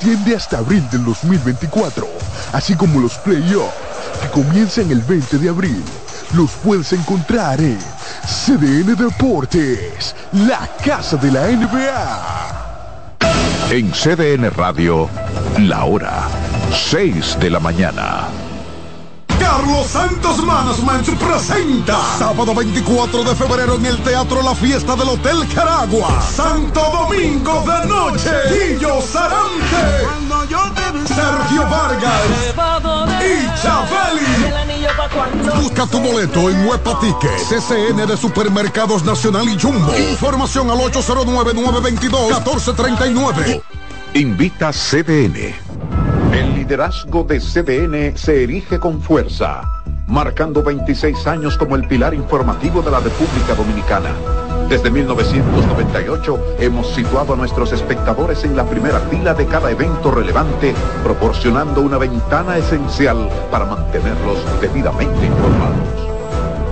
extiende hasta abril del 2024, así como los playoffs que comienzan el 20 de abril. Los puedes encontrar en CDN Deportes, la casa de la NBA. En CDN Radio, la hora 6 de la mañana. Carlos Santos Management presenta sábado 24 de febrero en el Teatro La Fiesta del Hotel Caragua. Santo Domingo de Noche. Guillo Sarante. Sergio Vargas. Y Chabeli. Busca tu boleto en Huepa Ticket. CCN de Supermercados Nacional y Jumbo. Información al 809-922-1439. Invita CDN. El liderazgo de CDN se erige con fuerza, marcando 26 años como el pilar informativo de la República Dominicana. Desde 1998 hemos situado a nuestros espectadores en la primera fila de cada evento relevante, proporcionando una ventana esencial para mantenerlos debidamente informados.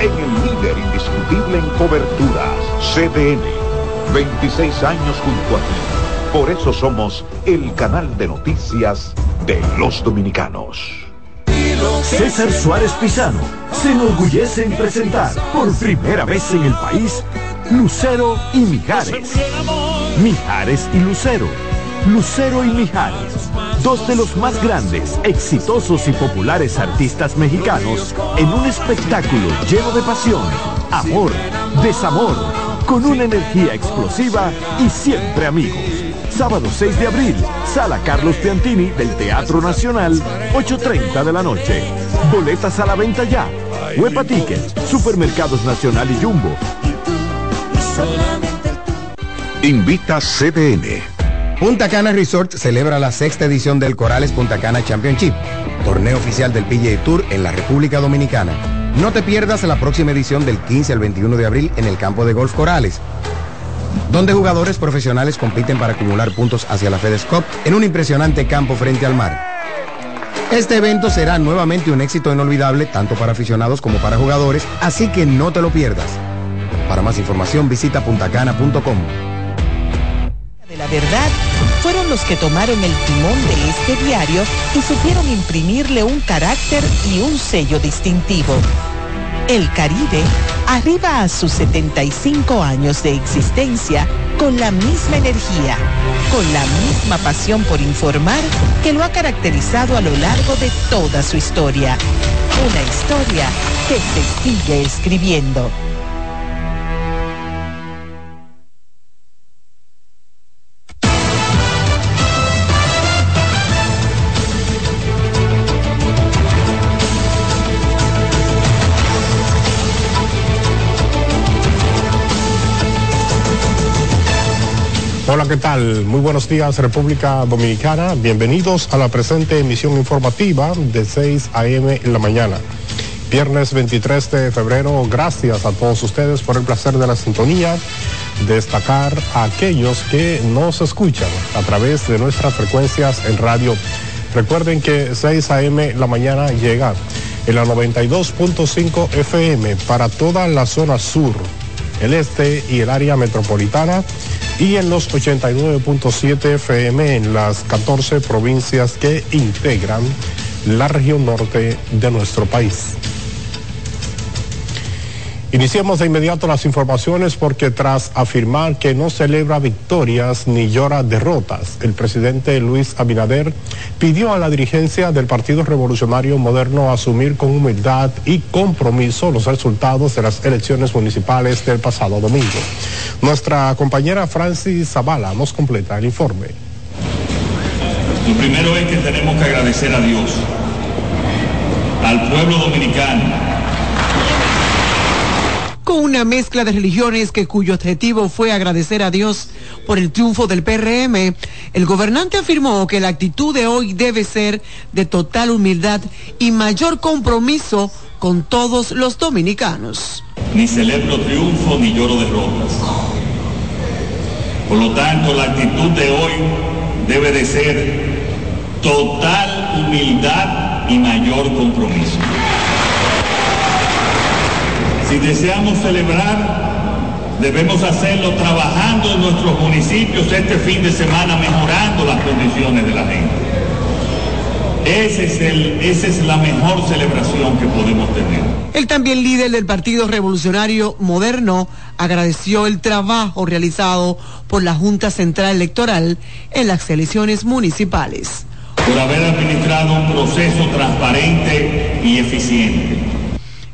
en el líder indiscutible en coberturas, CDN. 26 años junto a ti. Por eso somos el canal de noticias de los dominicanos. César Suárez Pisano se enorgullece en presentar por primera vez en el país Lucero y Mijares. Mijares y Lucero. Lucero y Mijares, dos de los más grandes, exitosos y populares artistas mexicanos en un espectáculo lleno de pasión, amor, desamor, con una energía explosiva y siempre amigos. Sábado 6 de abril, Sala Carlos Piantini del Teatro Nacional, 8.30 de la noche. Boletas a la venta ya. Huepa Tickets, Supermercados Nacional y Jumbo. Invita CDN. Punta Cana Resort celebra la sexta edición del Corales Punta Cana Championship, torneo oficial del PGA Tour en la República Dominicana. No te pierdas la próxima edición del 15 al 21 de abril en el campo de golf Corales, donde jugadores profesionales compiten para acumular puntos hacia la FedEx Cup en un impresionante campo frente al mar. Este evento será nuevamente un éxito inolvidable tanto para aficionados como para jugadores, así que no te lo pierdas. Para más información visita puntacana.com. fueron los que tomaron el timón de este diario y supieron imprimirle un carácter y un sello distintivo. El Caribe arriba a sus 75 años de existencia con la misma energía, con la misma pasión por informar que lo ha caracterizado a lo largo de toda su historia. Una historia que se sigue escribiendo. ¿Qué tal? Muy buenos días, República Dominicana. Bienvenidos a la presente emisión informativa de 6 a.m. en la mañana. Viernes 23 de febrero, gracias a todos ustedes por el placer de la sintonía. Destacar a aquellos que nos escuchan a través de nuestras frecuencias en radio. Recuerden que 6 a.m. la mañana llega en la 92.5 FM para toda la zona sur, el este y el área metropolitana y en los 89.7 FM en las 14 provincias que integran la región norte de nuestro país. Iniciamos de inmediato las informaciones porque tras afirmar que no celebra victorias ni llora derrotas, el presidente Luis Abinader pidió a la dirigencia del Partido Revolucionario Moderno asumir con humildad y compromiso los resultados de las elecciones municipales del pasado domingo. Nuestra compañera Francis Zavala nos completa el informe. Lo primero es que tenemos que agradecer a Dios, al pueblo dominicano, una mezcla de religiones que cuyo objetivo fue agradecer a Dios por el triunfo del PRM, el gobernante afirmó que la actitud de hoy debe ser de total humildad y mayor compromiso con todos los dominicanos. Ni celebro triunfo ni lloro derrotas. Por lo tanto, la actitud de hoy debe de ser total humildad y mayor compromiso. Si deseamos celebrar, debemos hacerlo trabajando en nuestros municipios este fin de semana, mejorando las condiciones de la gente. Ese es el, esa es la mejor celebración que podemos tener. El también líder del Partido Revolucionario Moderno agradeció el trabajo realizado por la Junta Central Electoral en las elecciones municipales. Por haber administrado un proceso transparente y eficiente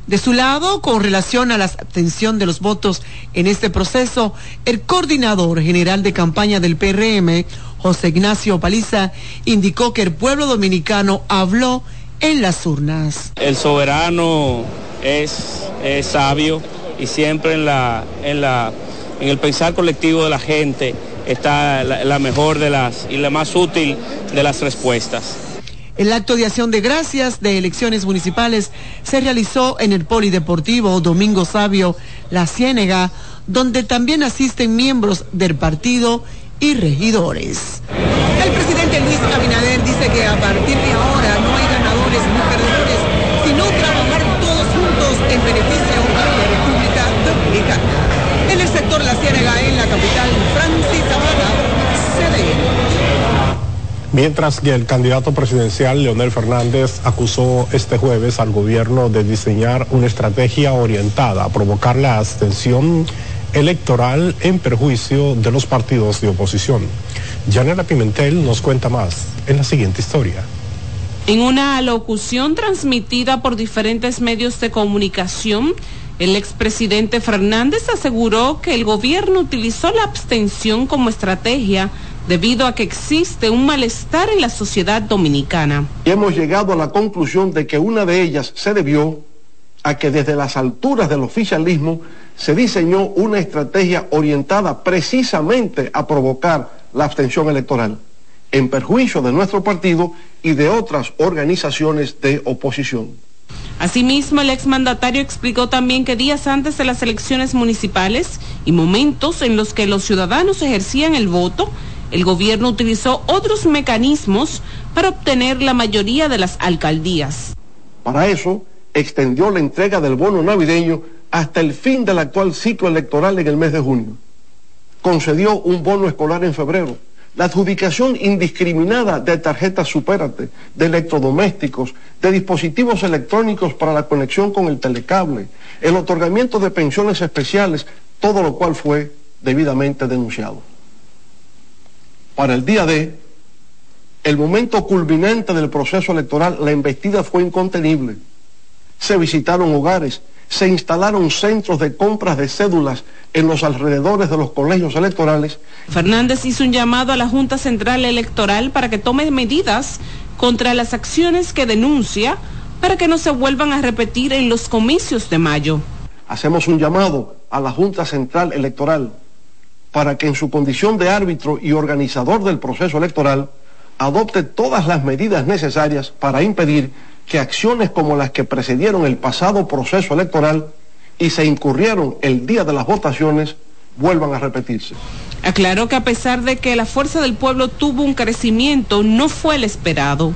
de su lado, con relación a la abstención de los votos en este proceso, el coordinador general de campaña del PRM, José Ignacio Paliza, indicó que el pueblo dominicano habló en las urnas. El soberano es, sabio y siempre en, la, en, la, en el pensar colectivo de la gente está la mejor de las y la más útil de las respuestas. El acto de acción de gracias de elecciones municipales se realizó en el Polideportivo Domingo Sabio La Ciénega, donde también asisten miembros del partido y regidores. El presidente Luis Abinader dice que a partir de ahora no hay ganadores ni perdedores, sino trabajar todos juntos en beneficio de la República Dominicana. En el sector La Ciénega, en la capital, Francis Mientras que el candidato presidencial Leonel Fernández acusó este jueves al gobierno de diseñar una estrategia orientada a provocar la abstención electoral en perjuicio de los partidos de oposición. Janela Pimentel nos cuenta más en la siguiente historia. En una alocución transmitida por diferentes medios de comunicación, el expresidente Fernández aseguró que el gobierno utilizó la abstención como estrategia debido a que existe un malestar en la sociedad dominicana. hemos llegado a la conclusión de que una de ellas se debió a que desde las alturas del oficialismo se diseñó una estrategia orientada precisamente a provocar la abstención electoral, en perjuicio de nuestro partido y de otras organizaciones de oposición. Asimismo, el exmandatario explicó también que días antes de las elecciones municipales y momentos en los que los ciudadanos ejercían el voto, el gobierno utilizó otros mecanismos para obtener la mayoría de las alcaldías. Para eso, extendió la entrega del bono navideño hasta el fin del actual ciclo electoral en el mes de junio. Concedió un bono escolar en febrero. La adjudicación indiscriminada de tarjetas Supérate, de electrodomésticos, de dispositivos electrónicos para la conexión con el telecable, el otorgamiento de pensiones especiales, todo lo cual fue debidamente denunciado para el día de el momento culminante del proceso electoral, la investida fue incontenible. Se visitaron hogares, se instalaron centros de compras de cédulas en los alrededores de los colegios electorales. Fernández hizo un llamado a la Junta Central Electoral para que tome medidas contra las acciones que denuncia para que no se vuelvan a repetir en los comicios de mayo. Hacemos un llamado a la Junta Central Electoral para que en su condición de árbitro y organizador del proceso electoral adopte todas las medidas necesarias para impedir que acciones como las que precedieron el pasado proceso electoral y se incurrieron el día de las votaciones vuelvan a repetirse. Aclaró que a pesar de que la fuerza del pueblo tuvo un crecimiento, no fue el esperado.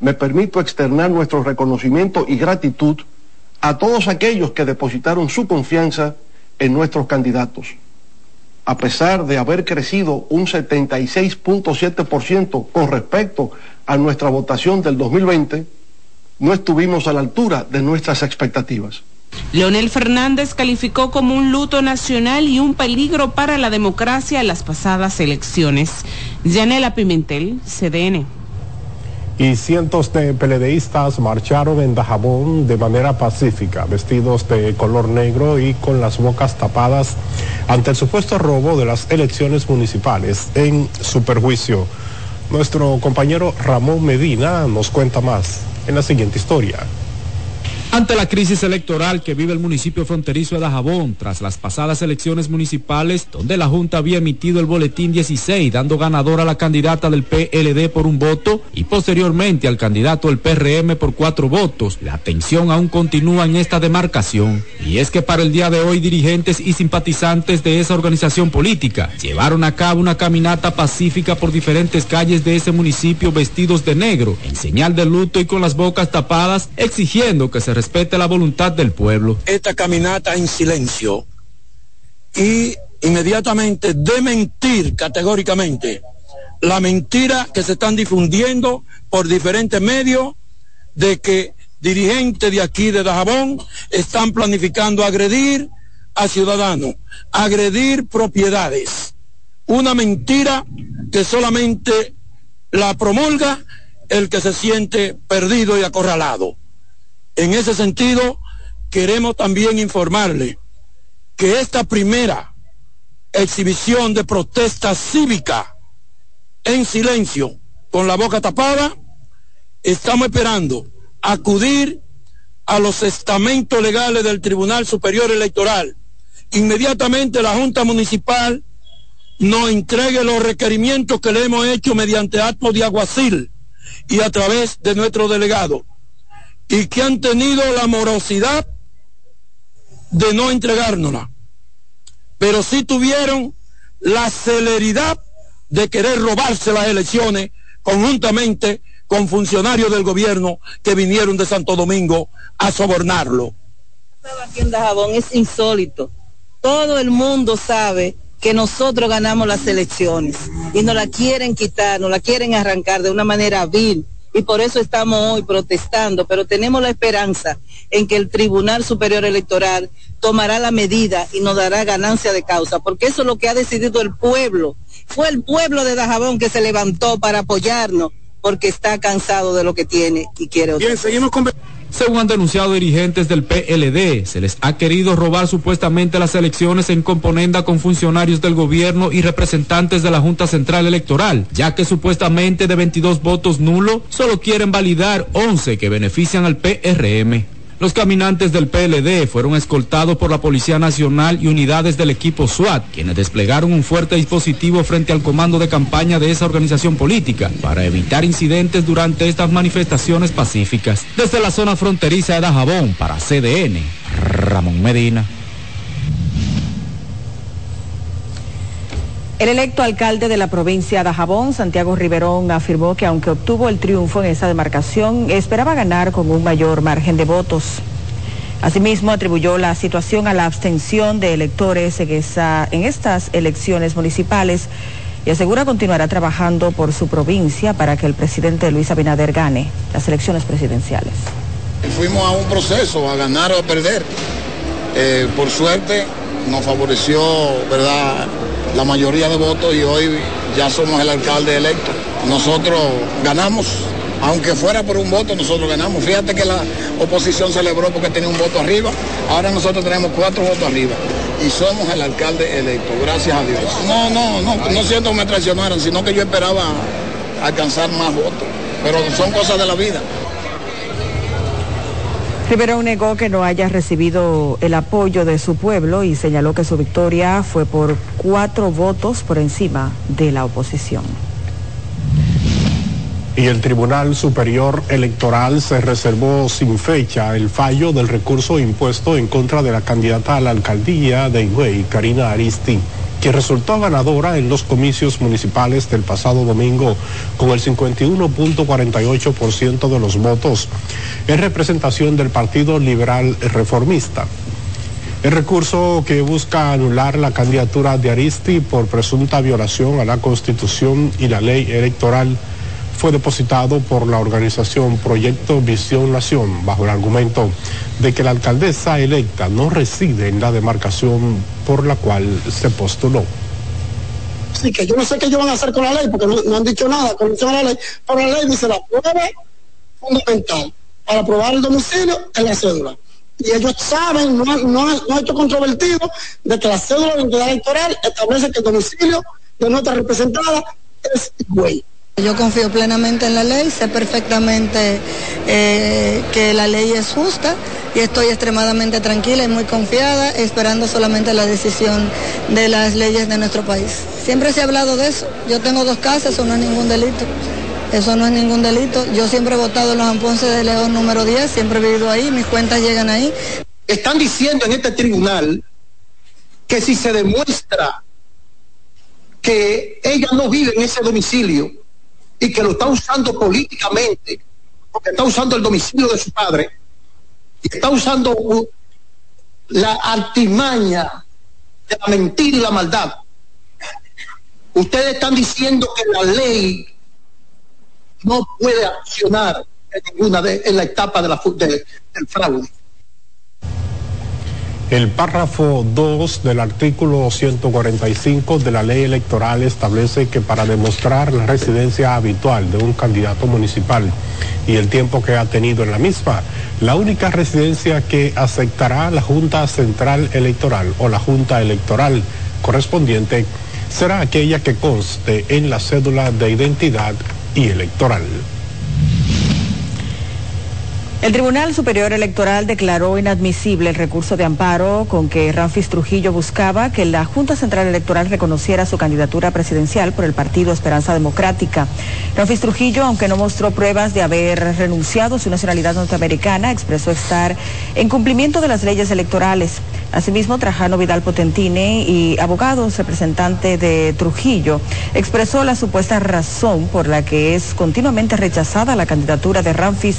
Me permito externar nuestro reconocimiento y gratitud a todos aquellos que depositaron su confianza en nuestros candidatos a pesar de haber crecido un 76.7% con respecto a nuestra votación del 2020, no estuvimos a la altura de nuestras expectativas. Leonel Fernández calificó como un luto nacional y un peligro para la democracia las pasadas elecciones. Yanela Pimentel, CDN y cientos de peledeístas marcharon en Dajabón de manera pacífica, vestidos de color negro y con las bocas tapadas ante el supuesto robo de las elecciones municipales en su perjuicio. Nuestro compañero Ramón Medina nos cuenta más en la siguiente historia. Ante la crisis electoral que vive el municipio fronterizo de Dajabón tras las pasadas elecciones municipales, donde la Junta había emitido el boletín 16 dando ganador a la candidata del PLD por un voto y posteriormente al candidato del PRM por cuatro votos, la tensión aún continúa en esta demarcación. Y es que para el día de hoy dirigentes y simpatizantes de esa organización política llevaron a cabo una caminata pacífica por diferentes calles de ese municipio vestidos de negro, en señal de luto y con las bocas tapadas, exigiendo que se respete la voluntad del pueblo. Esta caminata en silencio y inmediatamente de mentir categóricamente la mentira que se están difundiendo por diferentes medios de que dirigentes de aquí de Dajabón están planificando agredir a ciudadanos, agredir propiedades. Una mentira que solamente la promulga el que se siente perdido y acorralado. En ese sentido, queremos también informarle que esta primera exhibición de protesta cívica en silencio, con la boca tapada, estamos esperando acudir a los estamentos legales del Tribunal Superior Electoral. Inmediatamente la Junta Municipal nos entregue los requerimientos que le hemos hecho mediante actos de aguacil y a través de nuestro delegado y que han tenido la morosidad de no entregárnosla, pero sí tuvieron la celeridad de querer robarse las elecciones conjuntamente con funcionarios del gobierno que vinieron de Santo Domingo a sobornarlo. Es insólito. Todo el mundo sabe que nosotros ganamos las elecciones y nos la quieren quitar, nos la quieren arrancar de una manera vil y por eso estamos hoy protestando, pero tenemos la esperanza en que el Tribunal Superior Electoral tomará la medida y nos dará ganancia de causa, porque eso es lo que ha decidido el pueblo. Fue el pueblo de Dajabón que se levantó para apoyarnos, porque está cansado de lo que tiene y quiere Bien, seguimos. Según han denunciado dirigentes del PLD, se les ha querido robar supuestamente las elecciones en componenda con funcionarios del gobierno y representantes de la Junta Central Electoral, ya que supuestamente de 22 votos nulos solo quieren validar 11 que benefician al PRM. Los caminantes del PLD fueron escoltados por la Policía Nacional y unidades del equipo SWAT, quienes desplegaron un fuerte dispositivo frente al comando de campaña de esa organización política para evitar incidentes durante estas manifestaciones pacíficas. Desde la zona fronteriza de Dajabón para CDN, Ramón Medina. El electo alcalde de la provincia de Jabón, Santiago Riverón, afirmó que aunque obtuvo el triunfo en esa demarcación, esperaba ganar con un mayor margen de votos. Asimismo, atribuyó la situación a la abstención de electores en, estas elecciones municipales y asegura continuará trabajando por su provincia para que el presidente Luis Abinader gane las elecciones presidenciales. Fuimos a un proceso, a ganar o a perder. Eh, por suerte nos favoreció, ¿verdad? La mayoría de votos y hoy ya somos el alcalde electo. Nosotros ganamos, aunque fuera por un voto, nosotros ganamos. Fíjate que la oposición celebró porque tenía un voto arriba, ahora nosotros tenemos cuatro votos arriba y somos el alcalde electo, gracias a Dios. No, no, no, no siento que me traicionaran, sino que yo esperaba alcanzar más votos, pero son cosas de la vida. Rivera negó que no haya recibido el apoyo de su pueblo y señaló que su victoria fue por cuatro votos por encima de la oposición. Y el Tribunal Superior Electoral se reservó sin fecha el fallo del recurso impuesto en contra de la candidata a la alcaldía de Higüey, Karina Aristi que resultó ganadora en los comicios municipales del pasado domingo con el 51.48% de los votos en representación del Partido Liberal Reformista. El recurso que busca anular la candidatura de Aristi por presunta violación a la Constitución y la ley electoral fue depositado por la organización Proyecto Visión Nación bajo el argumento de que la alcaldesa electa no reside en la demarcación por la cual se postuló. Sí, que yo no sé qué ellos van a hacer con la ley, porque no, han dicho nada con la ley, pero la ley dice la prueba fundamental para probar el domicilio es la cédula. Y ellos saben, no, no, no hecho controvertido, de que la cédula de identidad electoral establece que el domicilio de nuestra representada es güey. Yo confío plenamente en la ley, sé perfectamente eh, que la ley es justa y estoy extremadamente tranquila y muy confiada, esperando solamente la decisión de las leyes de nuestro país. Siempre se ha hablado de eso. Yo tengo dos casas, eso no es ningún delito. Eso no es ningún delito. Yo siempre he votado en los Amponces de León número 10, siempre he vivido ahí, mis cuentas llegan ahí. Están diciendo en este tribunal que si se demuestra que ella no vive en ese domicilio y que lo está usando políticamente, porque está usando el domicilio de su padre, y está usando la artimaña de la mentira y la maldad. Ustedes están diciendo que la ley no puede accionar en ninguna de, en la etapa de la, de, del fraude. El párrafo 2 del artículo 145 de la ley electoral establece que para demostrar la residencia habitual de un candidato municipal y el tiempo que ha tenido en la misma, la única residencia que aceptará la Junta Central Electoral o la Junta Electoral correspondiente será aquella que conste en la cédula de identidad y electoral. El Tribunal Superior Electoral declaró inadmisible el recurso de amparo con que Ramfis Trujillo buscaba que la Junta Central Electoral reconociera su candidatura presidencial por el partido Esperanza Democrática. Ramfis Trujillo, aunque no mostró pruebas de haber renunciado a su nacionalidad norteamericana, expresó estar en cumplimiento de las leyes electorales. Asimismo, Trajano Vidal Potentini y abogados representante de Trujillo expresó la supuesta razón por la que es continuamente rechazada la candidatura de Ramfis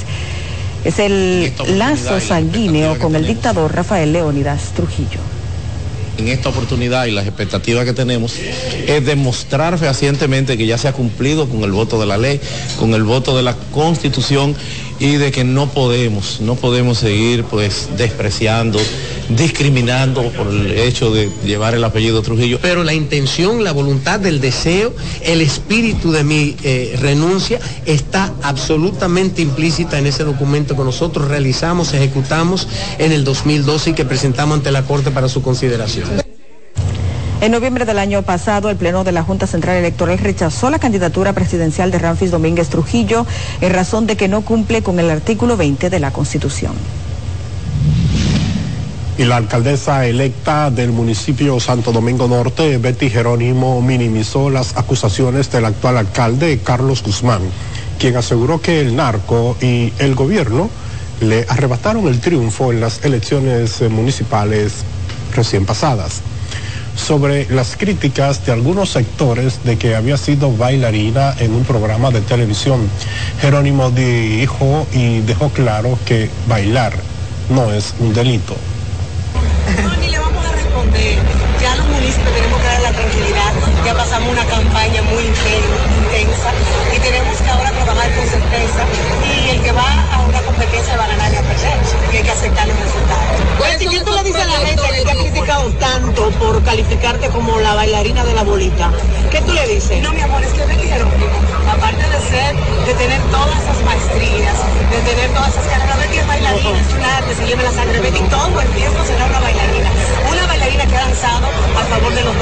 es el lazo sanguíneo con el dictador Rafael Leónidas Trujillo. En esta oportunidad y las expectativas que tenemos es demostrar fehacientemente que ya se ha cumplido con el voto de la ley, con el voto de la constitución y de que no podemos, no podemos seguir pues despreciando, discriminando por el hecho de llevar el apellido Trujillo. Pero la intención, la voluntad, el deseo, el espíritu de mi eh, renuncia está absolutamente implícita en ese documento que nosotros realizamos, ejecutamos en el 2012 y que presentamos ante la Corte para su consideración. En noviembre del año pasado, el Pleno de la Junta Central Electoral rechazó la candidatura presidencial de Ramfis Domínguez Trujillo en razón de que no cumple con el artículo 20 de la Constitución. Y la alcaldesa electa del municipio Santo Domingo Norte, Betty Jerónimo, minimizó las acusaciones del actual alcalde, Carlos Guzmán, quien aseguró que el narco y el gobierno le arrebataron el triunfo en las elecciones municipales recién pasadas sobre las críticas de algunos sectores de que había sido bailarina en un programa de televisión. Jerónimo dijo y dejó claro que bailar no es un delito. No, ni le vamos a responder. Ya los municipios tenemos que dar la tranquilidad. Ya pasamos una campaña muy intensa y tenemos que ahora trabajar con certeza. Y el que va a una competencia va a ganar y a perder. Y hay que aceptar los resultados. ¿Qué tú le dices a la gente que te ha criticado tanto por calificarte como la bailarina de la bolita? ¿Qué tú le dices? No, mi amor, es que me quiero. Aparte de ser, de tener todas esas maestrías, de tener todas esas carreras, Betty es bailarina, es un arte, se lleva la sangre, Betty todo el tiempo será una bailarina. Una bailarina que ha lanzado a favor de los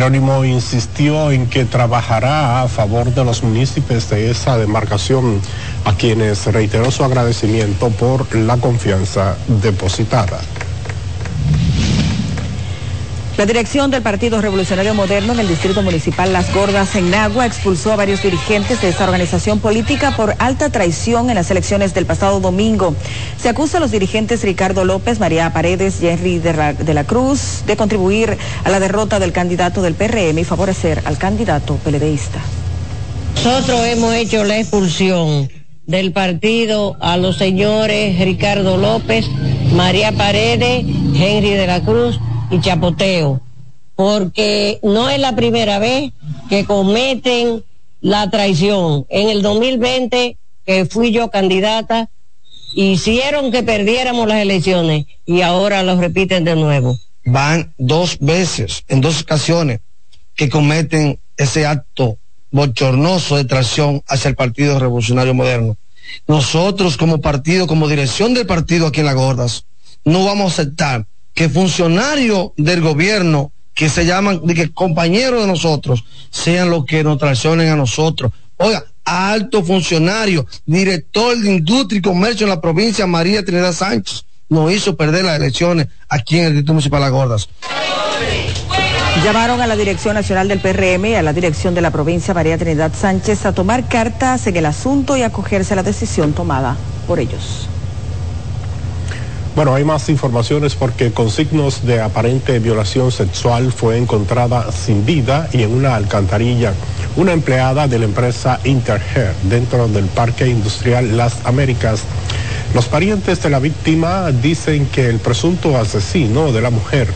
Jerónimo insistió en que trabajará a favor de los municipios de esa demarcación, a quienes reiteró su agradecimiento por la confianza depositada. La dirección del Partido Revolucionario Moderno en el Distrito Municipal Las Gordas en Nagua expulsó a varios dirigentes de esa organización política por alta traición en las elecciones del pasado domingo. Se acusa a los dirigentes Ricardo López, María Paredes Henry de la, de la Cruz de contribuir a la derrota del candidato del PRM y favorecer al candidato peledeísta. Nosotros hemos hecho la expulsión del partido a los señores Ricardo López, María Paredes, Henry de la Cruz y chapoteo, porque no es la primera vez que cometen la traición. En el 2020, que fui yo candidata, hicieron que perdiéramos las elecciones y ahora lo repiten de nuevo. Van dos veces, en dos ocasiones, que cometen ese acto bochornoso de traición hacia el Partido Revolucionario Moderno. Nosotros como partido, como dirección del partido aquí en Las Gordas, no vamos a aceptar que funcionarios del gobierno que se llaman, que compañeros de nosotros, sean los que nos traicionen a nosotros. Oiga, alto funcionario, director de Industria y Comercio en la provincia María Trinidad Sánchez, nos hizo perder las elecciones aquí en el Distrito Municipal Las Gordas. Llamaron a la Dirección Nacional del PRM y a la Dirección de la provincia María Trinidad Sánchez a tomar cartas en el asunto y acogerse a la decisión tomada por ellos. Bueno, hay más informaciones porque con signos de aparente violación sexual fue encontrada sin vida y en una alcantarilla una empleada de la empresa Interhair dentro del Parque Industrial Las Américas. Los parientes de la víctima dicen que el presunto asesino de la mujer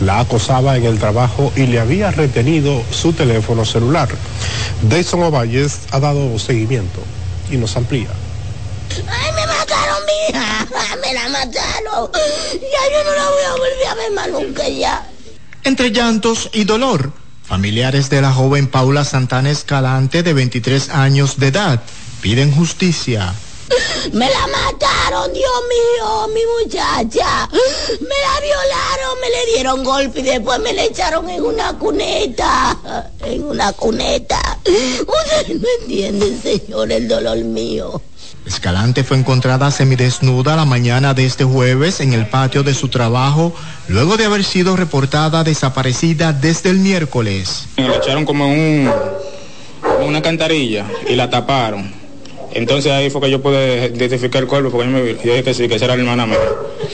la acosaba en el trabajo y le había retenido su teléfono celular. Dayson Ovalles ha dado seguimiento y nos amplía. ¡Ay, me mataron, mi hija! ¡Me la mataron! Ya yo no la voy a volver a ver más nunca ya. Entre llantos y dolor, familiares de la joven Paula Santana Escalante de 23 años de edad piden justicia. Me la mataron, Dios mío, mi muchacha. Me la violaron, me le dieron golpe y después me le echaron en una cuneta. En una cuneta. Ustedes no entienden, señor, el dolor mío. Escalante fue encontrada semidesnuda la mañana de este jueves en el patio de su trabajo, luego de haber sido reportada desaparecida desde el miércoles. La echaron como un, una cantarilla y la taparon. Entonces ahí fue que yo pude identificar el cuerpo porque yo, me, yo dije que sí, que esa era la hermana mía.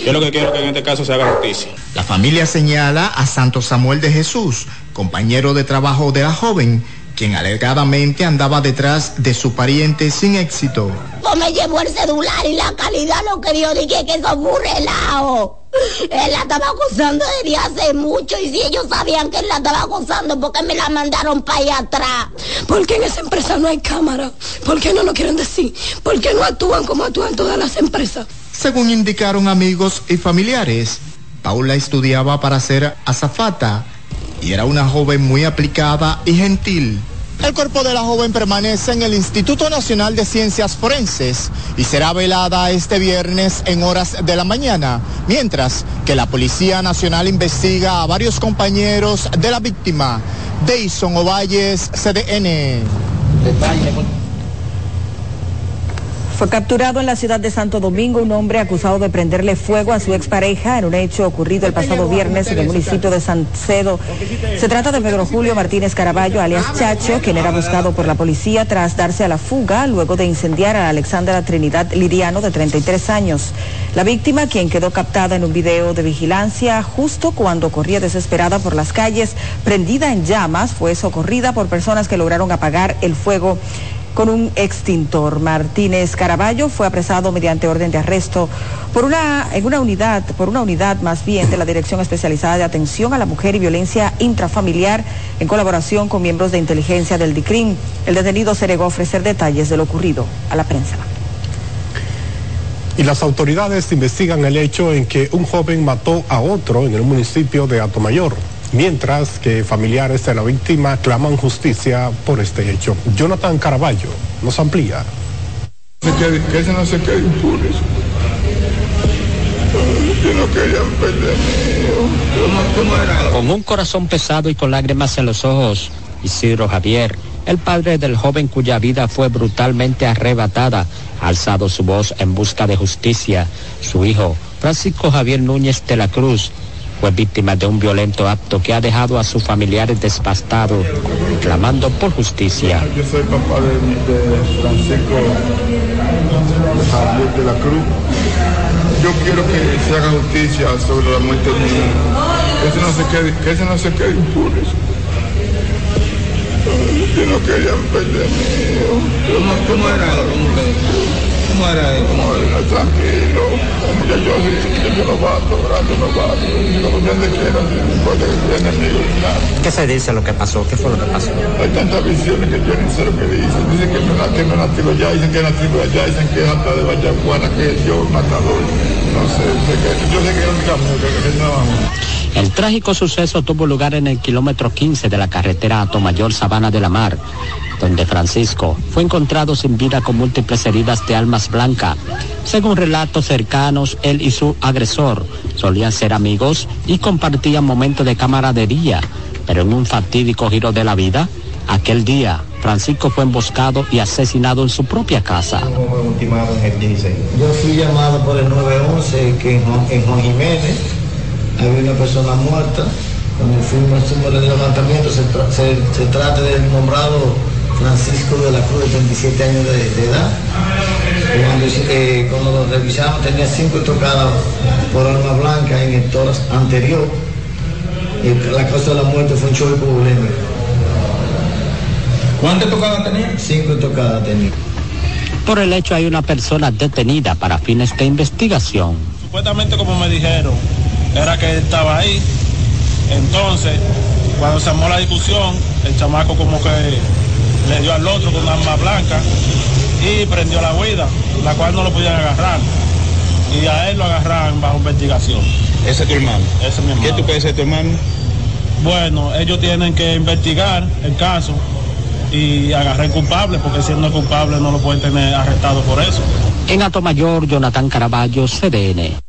Yo lo que quiero es que en este caso se haga justicia. La familia señala a Santo Samuel de Jesús, compañero de trabajo de la joven, quien alegadamente andaba detrás de su pariente sin éxito. Pues me llevó el celular y la calidad lo que dio, dije que eso fue un relajo. Él la estaba acosando desde hace mucho y si ellos sabían que él la estaba acosando, ¿por qué me la mandaron para allá atrás? Porque en esa empresa no hay cámara. ¿Por qué no lo quieren decir? ¿Por qué no actúan como actúan todas las empresas? Según indicaron amigos y familiares, Paula estudiaba para ser azafata y era una joven muy aplicada y gentil. El cuerpo de la joven permanece en el Instituto Nacional de Ciencias Forenses y será velada este viernes en horas de la mañana, mientras que la Policía Nacional investiga a varios compañeros de la víctima. Deison Ovalles, CDN. Fue capturado en la ciudad de Santo Domingo un hombre acusado de prenderle fuego a su expareja en un hecho ocurrido el pasado viernes en el municipio de Sancedo. Se trata de Pedro Julio Martínez Caraballo, alias Chacho, quien era buscado por la policía tras darse a la fuga luego de incendiar a Alexandra Trinidad Liriano, de 33 años. La víctima, quien quedó captada en un video de vigilancia justo cuando corría desesperada por las calles, prendida en llamas, fue socorrida por personas que lograron apagar el fuego con un extintor. Martínez Caraballo fue apresado mediante orden de arresto por una, en una unidad, por una unidad más bien de la Dirección Especializada de Atención a la Mujer y Violencia Intrafamiliar en colaboración con miembros de inteligencia del DICRIM. El detenido se negó a ofrecer detalles de lo ocurrido a la prensa. Y las autoridades investigan el hecho en que un joven mató a otro en el municipio de Atomayor mientras que familiares de la víctima claman justicia por este hecho. Jonathan Caraballo nos amplía. Que, que ese no se quede impune. Yo no quería perder Con un corazón pesado y con lágrimas en los ojos, Isidro Javier, el padre del joven cuya vida fue brutalmente arrebatada, ha alzado su voz en busca de justicia. Su hijo, Francisco Javier Núñez de la Cruz, fue víctima de un violento acto que ha dejado a sus familiares despastados, clamando por justicia. Yo soy papá de, de Francisco Javier de la Cruz. Yo quiero que se haga justicia sobre la muerte de mi. Que ese no se quede, que ese no se quede impune. Yo no quería perder mi. ¿Cómo, cómo era? ¿Cómo era él? ¿Cómo era? Tranquilo. Ya yo, yo, yo no bato, yo no bato. Como no importa que sea enemigo ni nada. ¿Qué se dice lo que pasó? ¿Qué fue lo que pasó? Hay tantas visiones que yo ni sé lo que dicen. Dicen que me, que me nacido allá, dicen que nacido allá, dicen que es hasta de Vallaguana, que yo matador. No sé, sé que, yo sé que es un camino que, que no El trágico suceso tuvo lugar en el kilómetro 15 de la carretera Atomayor Sabana de la Mar, donde Francisco fue encontrado sin vida con múltiples heridas de almas blancas. Según relatos cercanos, él y su agresor solían ser amigos y compartían momentos de camaradería, pero en un fatídico giro de la vida, aquel día Francisco fue emboscado y asesinado en su propia casa. Yo fui llamado por el 911 que en Juan, en Juan Jiménez había una persona muerta. Cuando fuimos hicimos el levantamiento se, tra- se- se trata del nombrado Francisco de la Cruz de 37 años de, de edad. Cuando, eh, cuando lo revisamos tenía cinco tocadas por arma blanca en el tórax anterior. Y la causa de la muerte fue un choque polémico. ¿Cuántas tocadas tenía? Cinco tocadas tenía. Por el hecho hay una persona detenida para fines de investigación. Supuestamente como me dijeron, era que él estaba ahí. Entonces, cuando se armó la discusión, el chamaco como que le dio al otro con una arma blanca y prendió la huida, la cual no lo podían agarrar. Y a él lo agarraron bajo investigación. Ese es tu hermano. Ese es mi hermano. ¿Qué tú puedes ser tu hermano? Bueno, ellos tienen que investigar el caso y agarrar culpable, porque si él no es culpable no lo pueden tener arrestado por eso. En Mayor, Jonathan Caraballo, CDN.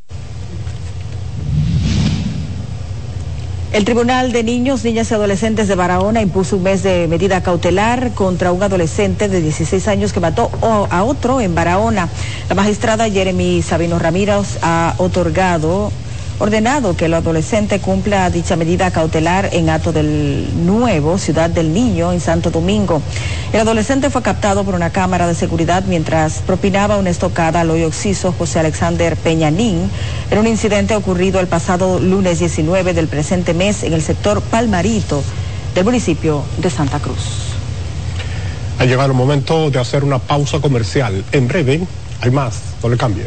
El Tribunal de Niños, Niñas y Adolescentes de Barahona impuso un mes de medida cautelar contra un adolescente de 16 años que mató a otro en Barahona. La magistrada Jeremy Sabino Ramírez ha otorgado, ordenado que el adolescente cumpla dicha medida cautelar en Ato del Nuevo, Ciudad del Niño, en Santo Domingo. El adolescente fue captado por una cámara de seguridad mientras propinaba una estocada al hoyo occiso José Alexander Peñanín en un incidente ocurrido el pasado lunes 19 del presente mes en el sector Palmarito del municipio de Santa Cruz. Ha llegado el momento de hacer una pausa comercial. En breve hay más, no le cambie.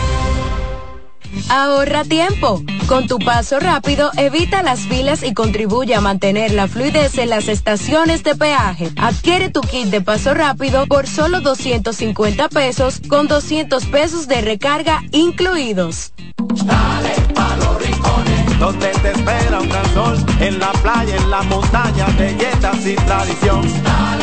Ahorra tiempo. Con tu paso rápido, evita las filas y contribuye a mantener la fluidez en las estaciones de peaje. Adquiere tu kit de paso rápido por solo 250 pesos con 200 pesos de recarga incluidos. Dale pa' los rincones, donde te espera un gran sol, en la playa, en la montaña, belletas y tradición. Dale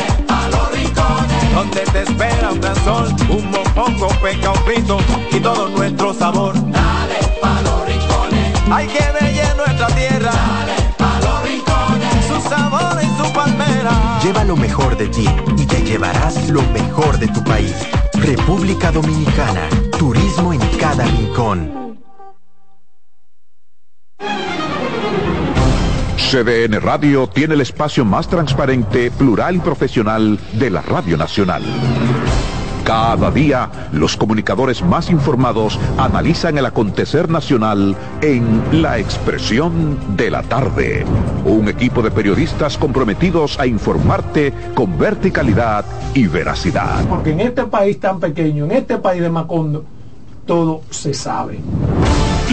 donde te espera un gran sol, un mopongo, peca, un pito y todo nuestro sabor. Dale pa' los rincones, hay que bella nuestra tierra. Dale pa' los rincones, su sabor y su palmera. Lleva lo mejor de ti y te llevarás lo mejor de tu país. República Dominicana, turismo en cada rincón. CDN Radio tiene el espacio más transparente, plural y profesional de la Radio Nacional. Cada día, los comunicadores más informados analizan el acontecer nacional en La Expresión de la Tarde. Un equipo de periodistas comprometidos a informarte con verticalidad y veracidad. Porque en este país tan pequeño, en este país de Macondo, todo se sabe.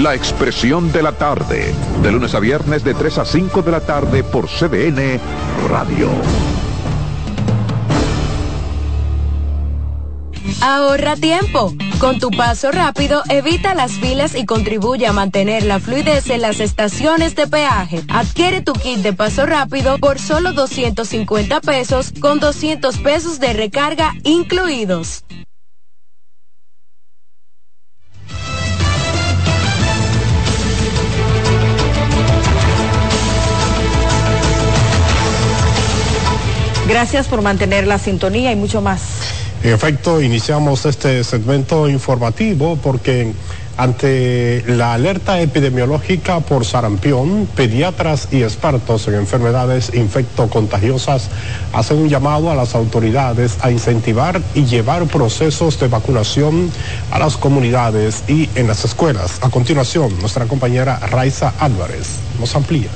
La Expresión de la Tarde, de lunes a viernes de 3 a 5 de la tarde por CDN Radio. Ahorra tiempo. Con tu paso rápido, evita las filas y contribuye a mantener la fluidez en las estaciones de peaje. Adquiere tu kit de paso rápido por solo 250 pesos con 200 pesos de recarga incluidos. Gracias por mantener la sintonía y mucho más. En efecto, iniciamos este segmento informativo porque ante la alerta epidemiológica por sarampión, pediatras y expertos en enfermedades infectocontagiosas hacen un llamado a las autoridades a incentivar y llevar procesos de vacunación a las comunidades y en las escuelas. A continuación, nuestra compañera Raiza Álvarez nos amplía.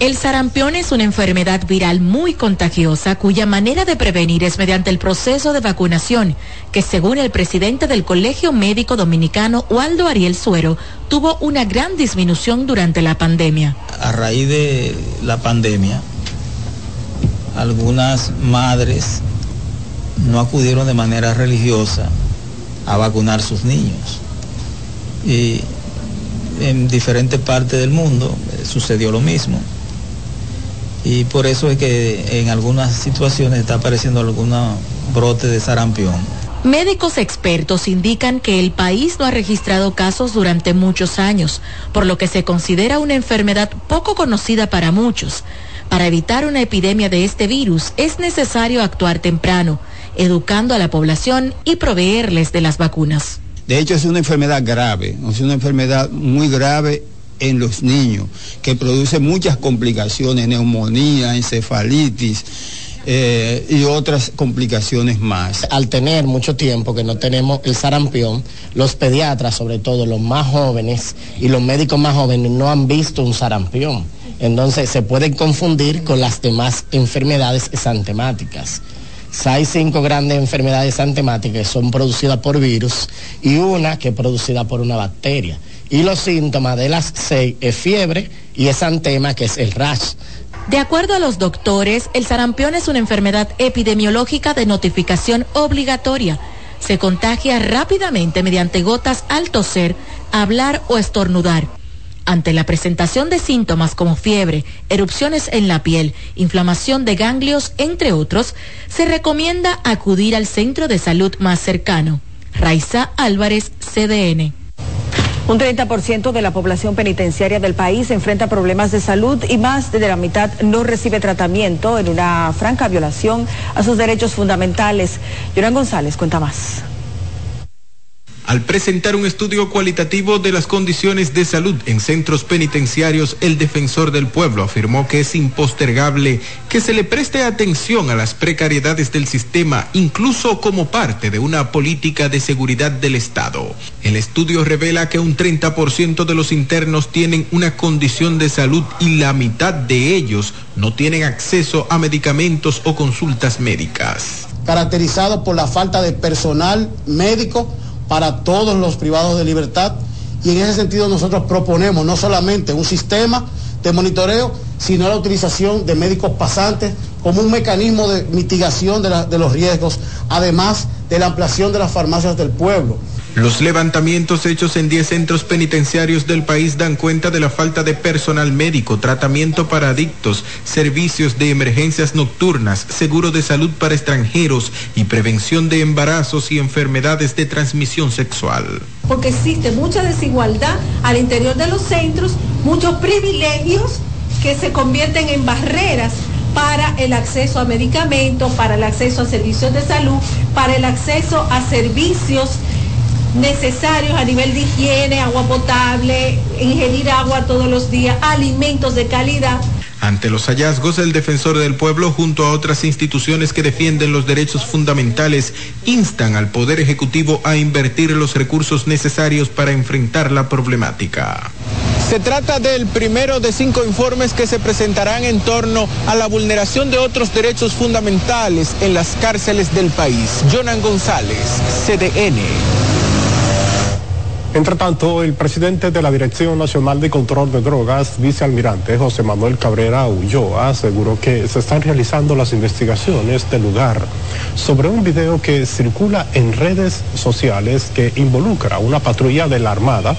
El sarampión es una enfermedad viral muy contagiosa cuya manera de prevenir es mediante el proceso de vacunación, que según el presidente del Colegio Médico Dominicano, Waldo Ariel Suero, tuvo una gran disminución durante la pandemia. A raíz de la pandemia, algunas madres no acudieron de manera religiosa a vacunar sus niños. Y en diferentes partes del mundo eh, sucedió lo mismo y por eso es que en algunas situaciones está apareciendo algún brote de sarampión. Médicos expertos indican que el país no ha registrado casos durante muchos años, por lo que se considera una enfermedad poco conocida para muchos. Para evitar una epidemia de este virus es necesario actuar temprano, educando a la población y proveerles de las vacunas. De hecho es una enfermedad grave, es una enfermedad muy grave en los niños, que produce muchas complicaciones, neumonía, encefalitis. Eh, y otras complicaciones más. Al tener mucho tiempo que no tenemos el sarampión, los pediatras, sobre todo los más jóvenes y los médicos más jóvenes, no han visto un sarampión. Entonces se pueden confundir con las demás enfermedades exantemáticas. Hay cinco grandes enfermedades exantemáticas que son producidas por virus y una que es producida por una bacteria y los síntomas de las seis es fiebre y es antema que es el rash. De acuerdo a los doctores, el sarampión es una enfermedad epidemiológica de notificación obligatoria. Se contagia rápidamente mediante gotas al toser, hablar o estornudar. Ante la presentación de síntomas como fiebre, erupciones en la piel, inflamación de ganglios, entre otros, se recomienda acudir al centro de salud más cercano. Raiza Álvarez, CDN. Un 30% de la población penitenciaria del país enfrenta problemas de salud y más de la mitad no recibe tratamiento en una franca violación a sus derechos fundamentales. Yoran González cuenta más. Al presentar un estudio cualitativo de las condiciones de salud en centros penitenciarios, el defensor del pueblo afirmó que es impostergable que se le preste atención a las precariedades del sistema, incluso como parte de una política de seguridad del Estado. El estudio revela que un 30% de los internos tienen una condición de salud y la mitad de ellos no tienen acceso a medicamentos o consultas médicas. Caracterizado por la falta de personal médico, para todos los privados de libertad y en ese sentido nosotros proponemos no solamente un sistema de monitoreo, sino la utilización de médicos pasantes como un mecanismo de mitigación de, los riesgos, además de la ampliación de las farmacias del pueblo. Los levantamientos hechos en 10 centros penitenciarios del país dan cuenta de la falta de personal médico, tratamiento para adictos, servicios de emergencias nocturnas, seguro de salud para extranjeros y prevención de embarazos y enfermedades de transmisión sexual. Porque existe mucha desigualdad al interior de los centros, muchos privilegios que se convierten en barreras para el acceso a medicamentos, para el acceso a servicios de salud, para el acceso a servicios necesarios a nivel de higiene, agua potable, ingerir agua todos los días, alimentos de calidad. Ante los hallazgos, el defensor del pueblo, junto a otras instituciones que defienden los derechos fundamentales, instan al Poder Ejecutivo a invertir los recursos necesarios para enfrentar la problemática. Se trata del primero de cinco informes que se presentarán en torno a la vulneración de otros derechos fundamentales en las cárceles del país. Jonan González, CDN. Entre tanto, el presidente de la Dirección Nacional de Control de Drogas, vicealmirante José Manuel Cabrera Ulloa, aseguró que se están realizando las investigaciones del lugar sobre un video que circula en redes sociales que involucra una patrulla de la Armada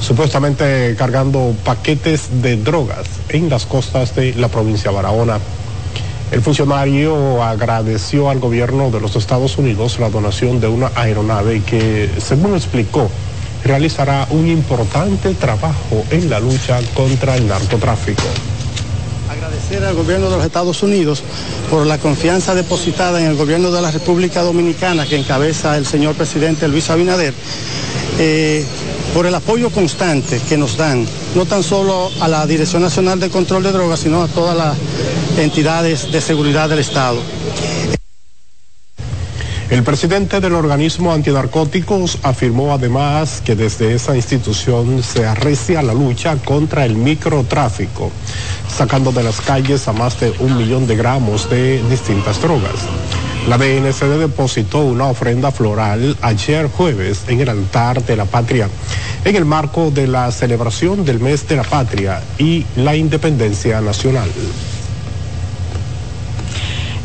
supuestamente cargando paquetes de drogas en las costas de la provincia de Barahona. El funcionario agradeció al gobierno de los Estados Unidos la donación de una aeronave que, según explicó, realizará un importante trabajo en la lucha contra el narcotráfico. Agradecer al gobierno de los Estados Unidos por la confianza depositada en el gobierno de la República Dominicana que encabeza el señor presidente Luis Abinader. Eh, por el apoyo constante que nos dan, no tan solo a la Dirección Nacional de Control de Drogas, sino a todas las entidades de seguridad del Estado. El presidente del organismo antinarcóticos afirmó además que desde esa institución se arrecia la lucha contra el microtráfico, sacando de las calles a más de un millón de gramos de distintas drogas. La BNCD depositó una ofrenda floral ayer jueves en el altar de la patria, en el marco de la celebración del mes de la patria y la independencia nacional.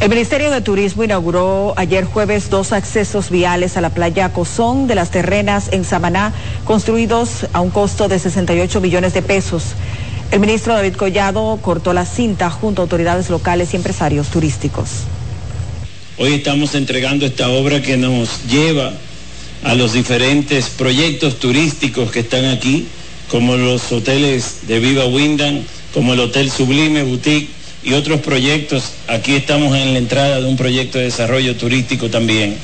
El Ministerio de Turismo inauguró ayer jueves dos accesos viales a la playa Cozón de las Terrenas en Samaná, construidos a un costo de 68 millones de pesos. El ministro David Collado cortó la cinta junto a autoridades locales y empresarios turísticos. Hoy estamos entregando esta obra que nos lleva a los diferentes proyectos turísticos que están aquí, como los hoteles de Viva Windham, como el Hotel Sublime Boutique y otros proyectos. Aquí estamos en la entrada de un proyecto de desarrollo turístico también.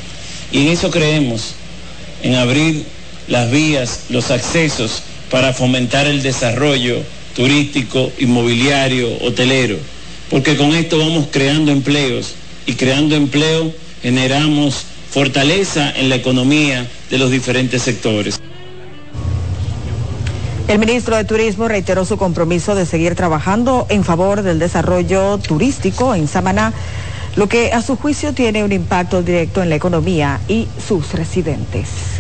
Y en eso creemos, en abrir las vías, los accesos para fomentar el desarrollo turístico, inmobiliario, hotelero. Porque con esto vamos creando empleos y creando empleo generamos fortaleza en la economía de los diferentes sectores. El ministro de Turismo reiteró su compromiso de seguir trabajando en favor del desarrollo turístico en Samaná, lo que a su juicio tiene un impacto directo en la economía y sus residentes.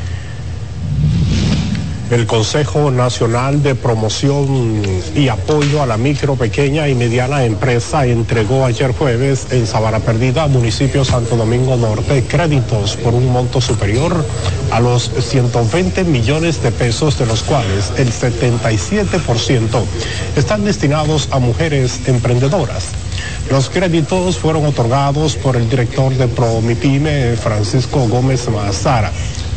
El Consejo Nacional de Promoción y Apoyo a la Micro, Pequeña y Mediana Empresa entregó ayer jueves en Sabana Perdida, municipio Santo Domingo Norte, créditos por un monto superior a los 120 millones de pesos, de los cuales el 77% están destinados a mujeres emprendedoras. Los créditos fueron otorgados por el director de Promipime, Francisco Gómez Mazara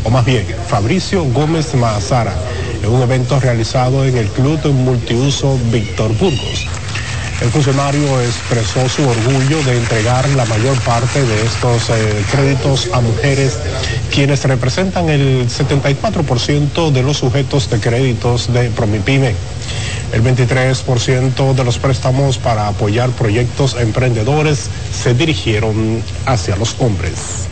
o más bien Fabricio Gómez Mazara, en un evento realizado en el Club Multiuso Víctor Burgos. El funcionario expresó su orgullo de entregar la mayor parte de estos eh, créditos a mujeres, quienes representan el 74% de los sujetos de créditos de Promipime. El 23% de los préstamos para apoyar proyectos emprendedores se dirigieron hacia los hombres.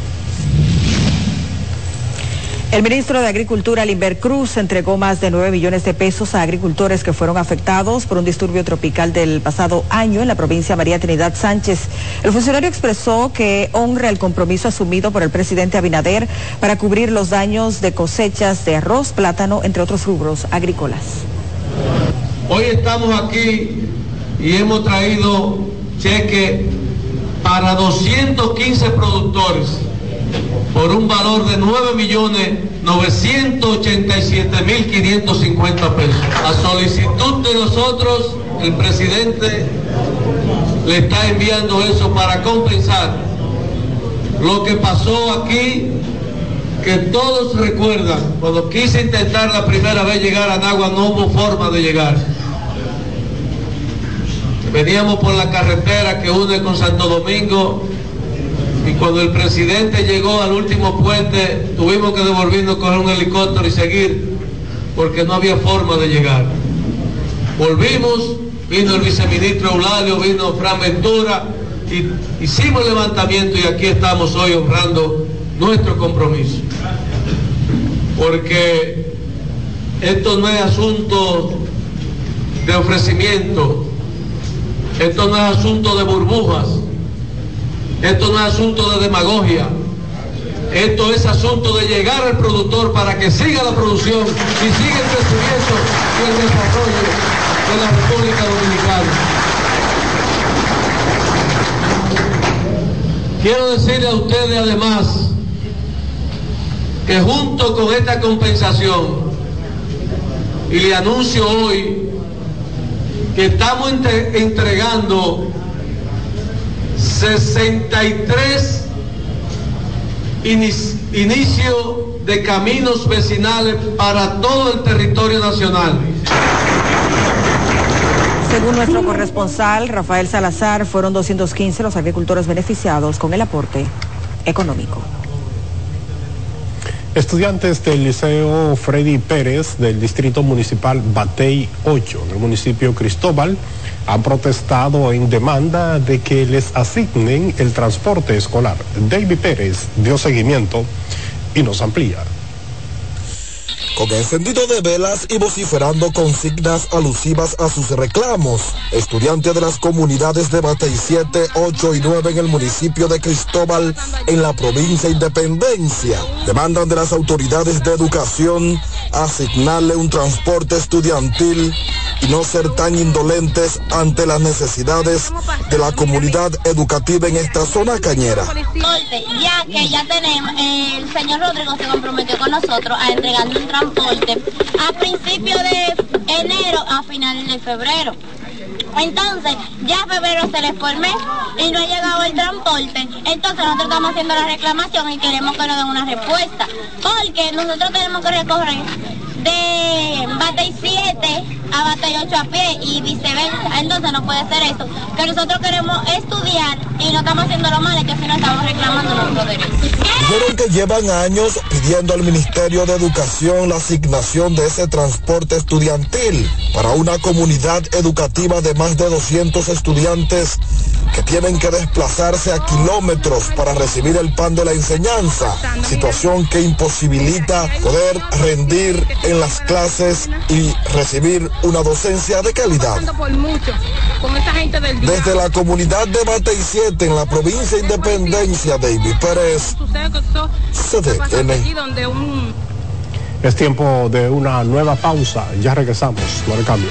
El ministro de Agricultura, Limber Cruz, entregó más de 9 millones de pesos a agricultores que fueron afectados por un disturbio tropical del pasado año en la provincia María Trinidad Sánchez. El funcionario expresó que honra el compromiso asumido por el presidente Abinader para cubrir los daños de cosechas de arroz, plátano, entre otros rubros agrícolas. Hoy estamos aquí y hemos traído cheque para 215 productores por un valor de 9.987.550 pesos. A solicitud de nosotros, el presidente le está enviando eso para compensar lo que pasó aquí, que todos recuerdan, cuando quise intentar la primera vez llegar a Nagua no hubo forma de llegar. Veníamos por la carretera que une con Santo Domingo y cuando el presidente llegó al último puente, tuvimos que devolvernos con un helicóptero y seguir, porque no había forma de llegar. Volvimos, vino el viceministro Eulalio, vino Fran Ventura, y hicimos levantamiento y aquí estamos hoy honrando nuestro compromiso. Porque esto no es asunto de ofrecimiento, esto no es asunto de burbujas, esto no es asunto de demagogia. Esto es asunto de llegar al productor para que siga la producción y siga el crecimiento y el desarrollo de la República Dominicana. Quiero decirle a ustedes además que junto con esta compensación, y le anuncio hoy que estamos entregando 63 inicio de caminos vecinales para todo el territorio nacional. Según nuestro corresponsal Rafael Salazar, fueron 215 los agricultores beneficiados con el aporte económico. Estudiantes del Liceo Freddy Pérez del Distrito Municipal Batey 8, en el municipio Cristóbal, han protestado en demanda de que les asignen el transporte escolar. David Pérez dio seguimiento y nos amplía con encendido de velas y vociferando consignas alusivas a sus reclamos. Estudiantes de las comunidades de Batey 7, 8 y 9 en el municipio de Cristóbal, en la provincia Independencia, demandan de las autoridades de educación asignarle un transporte estudiantil y no ser tan indolentes ante las necesidades de la comunidad educativa en esta zona cañera. Ya que ya tenemos, el señor Rodrigo se comprometió con nosotros a entregarle un a principios de enero a finales de febrero. Entonces, ya febrero se les mes y no ha llegado el transporte. Entonces nosotros estamos haciendo la reclamación y queremos que nos den una respuesta. Porque nosotros tenemos que recorrer de Batey 7 a Batey 8 a pie y viceversa. Entonces no puede ser eso. Que nosotros queremos estudiar y no estamos haciendo lo malo, que si no estamos reclamando nuestros derechos. Dijeron que llevan años pidiendo al Ministerio de Educación la asignación de ese transporte estudiantil para una comunidad educativa de más de 200 estudiantes que tienen que desplazarse a kilómetros para recibir el pan de la enseñanza, situación que imposibilita poder rendir en las clases y recibir una docencia de calidad. Desde la comunidad de Batey 7 en la provincia de Independencia, David Pérez, CDN. Es tiempo de una nueva pausa. Ya regresamos. No cambio.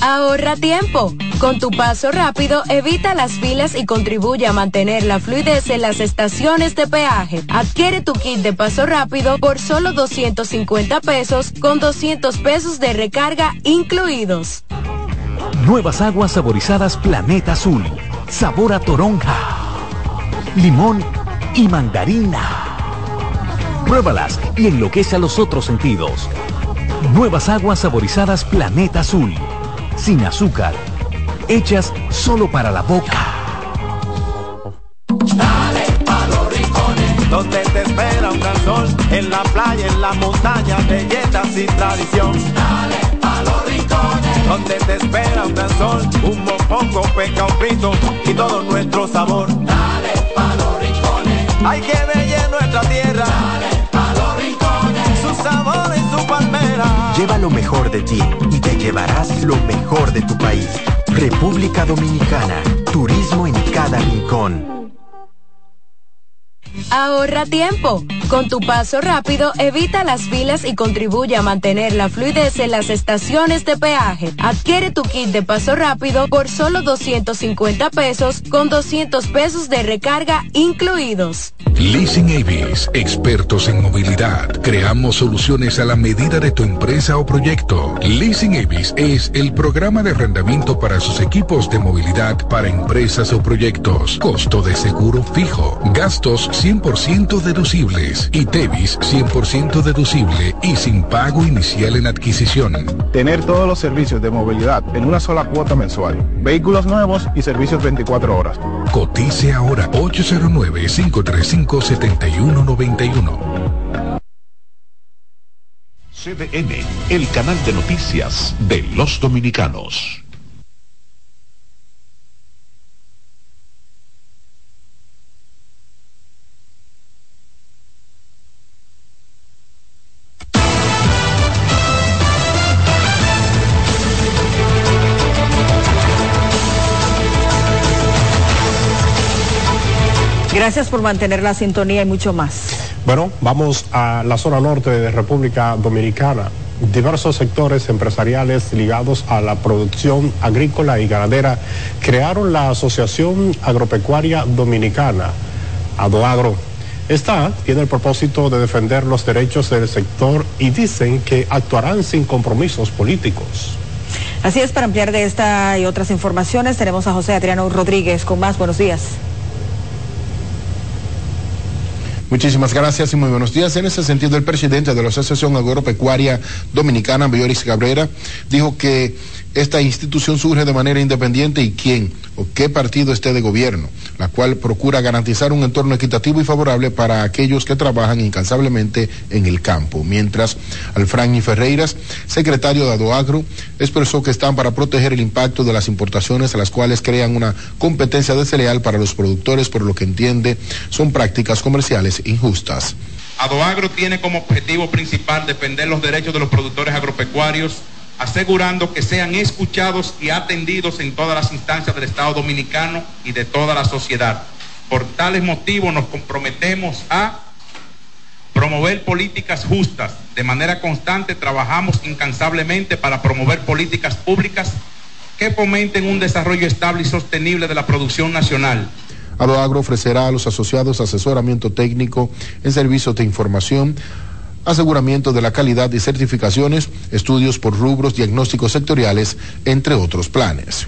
Ahorra tiempo. Con tu paso rápido, evita las filas y contribuye a mantener la fluidez en las estaciones de peaje. Adquiere tu kit de paso rápido por solo 250 pesos con 200 pesos de recarga incluidos. Nuevas aguas saborizadas Planeta Azul. Sabor a toronja, limón y mandarina. Pruébalas y enloquece a los otros sentidos. Nuevas aguas saborizadas Planeta Azul sin azúcar, hechas solo para la boca. Dale pa los rincones, donde te espera un gran sol, en la playa, en la montaña, belletas y tradición. Dale pa los rincones, donde te espera un gran sol, un mopongo, peca, un pito y todo nuestro sabor. Dale pa los rincones, hay que ver nuestra tierra. Dale pa los rincones, su sabor y su palmera. Lleva lo mejor de ti y te llevarás lo mejor de tu país. República Dominicana, turismo en cada rincón. Ahorra tiempo. Con tu paso rápido, evita las filas y contribuye a mantener la fluidez en las estaciones de peaje. Adquiere tu kit de paso rápido por solo 250 pesos con 200 pesos de recarga incluidos. Leasing Avis, expertos en movilidad. Creamos soluciones a la medida de tu empresa o proyecto. Leasing Avis es el programa de arrendamiento para sus equipos de movilidad para empresas o proyectos. Costo de seguro fijo. Gastos 100% deducibles y TEVIS 100% deducible y sin pago inicial en adquisición. Tener todos los servicios de movilidad en una sola cuota mensual. Vehículos nuevos y servicios 24 horas. Cotice ahora 809-535-7191. CDN, el canal de noticias de los dominicanos. Gracias por mantener la sintonía y mucho más. Bueno, vamos a la zona norte de República Dominicana. Diversos sectores empresariales ligados a la producción agrícola y ganadera crearon la Asociación Agropecuaria Dominicana, Adoagro. Esta tiene el propósito de defender los derechos del sector y dicen que actuarán sin compromisos políticos. Así es, para ampliar de esta y otras informaciones tenemos a José Adriano Rodríguez con más. Buenos días. Muchísimas gracias y muy buenos días. En ese sentido, el presidente de la Asociación Agropecuaria Dominicana, Bioris Cabrera, dijo que esta institución surge de manera independiente y quién o qué partido esté de gobierno, la cual procura garantizar un entorno equitativo y favorable para aquellos que trabajan incansablemente en el campo. Mientras Alfrani Ferreiras, secretario de Adoagro, expresó que están para proteger el impacto de las importaciones a las cuales crean una competencia desleal para los productores, por lo que entiende son prácticas comerciales injustas. Adoagro tiene como objetivo principal defender los derechos de los productores agropecuarios asegurando que sean escuchados y atendidos en todas las instancias del Estado Dominicano y de toda la sociedad. Por tales motivos nos comprometemos a promover políticas justas. De manera constante trabajamos incansablemente para promover políticas públicas que fomenten un desarrollo estable y sostenible de la producción nacional. Adoagro ofrecerá a los asociados asesoramiento técnico en servicios de información, aseguramiento de la calidad y certificaciones, estudios por rubros, diagnósticos sectoriales, entre otros planes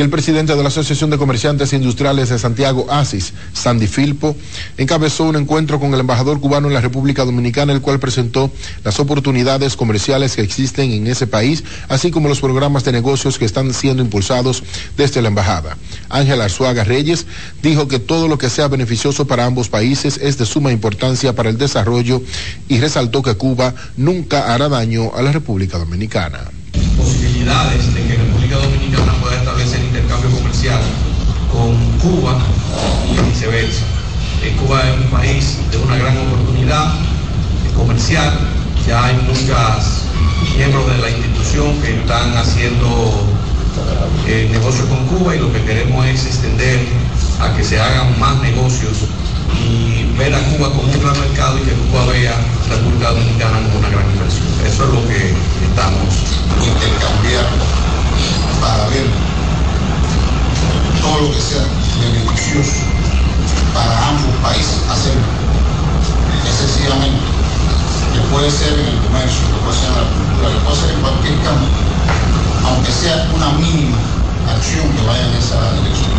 el presidente de la Asociación de Comerciantes Industriales de Santiago, ASIS, Sandy Filpo, encabezó un encuentro con el embajador cubano en la República Dominicana, el cual presentó las oportunidades comerciales que existen en ese país, así como los programas de negocios que están siendo impulsados desde la embajada. Ángel Arzuaga Reyes dijo que todo lo que sea beneficioso para ambos países es de suma importancia para el desarrollo y resaltó que Cuba nunca hará daño a la República Dominicana. República Dominicana Cuba y viceversa. Eh, Cuba es un país de una gran oportunidad comercial, ya hay muchos miembros de la institución que están haciendo eh, negocios con Cuba y lo que queremos es extender a que se hagan más negocios y ver a Cuba como un gran mercado y que Cuba vea la República Dominicana como una gran inversión. Eso es lo que estamos intercambiar para ver todo lo que sea beneficioso para ambos países hacerlo. Es sencillamente que puede ser en el comercio, que puede ser en la cultura, que puede ser en cualquier campo, aunque sea una mínima acción que vaya en esa dirección.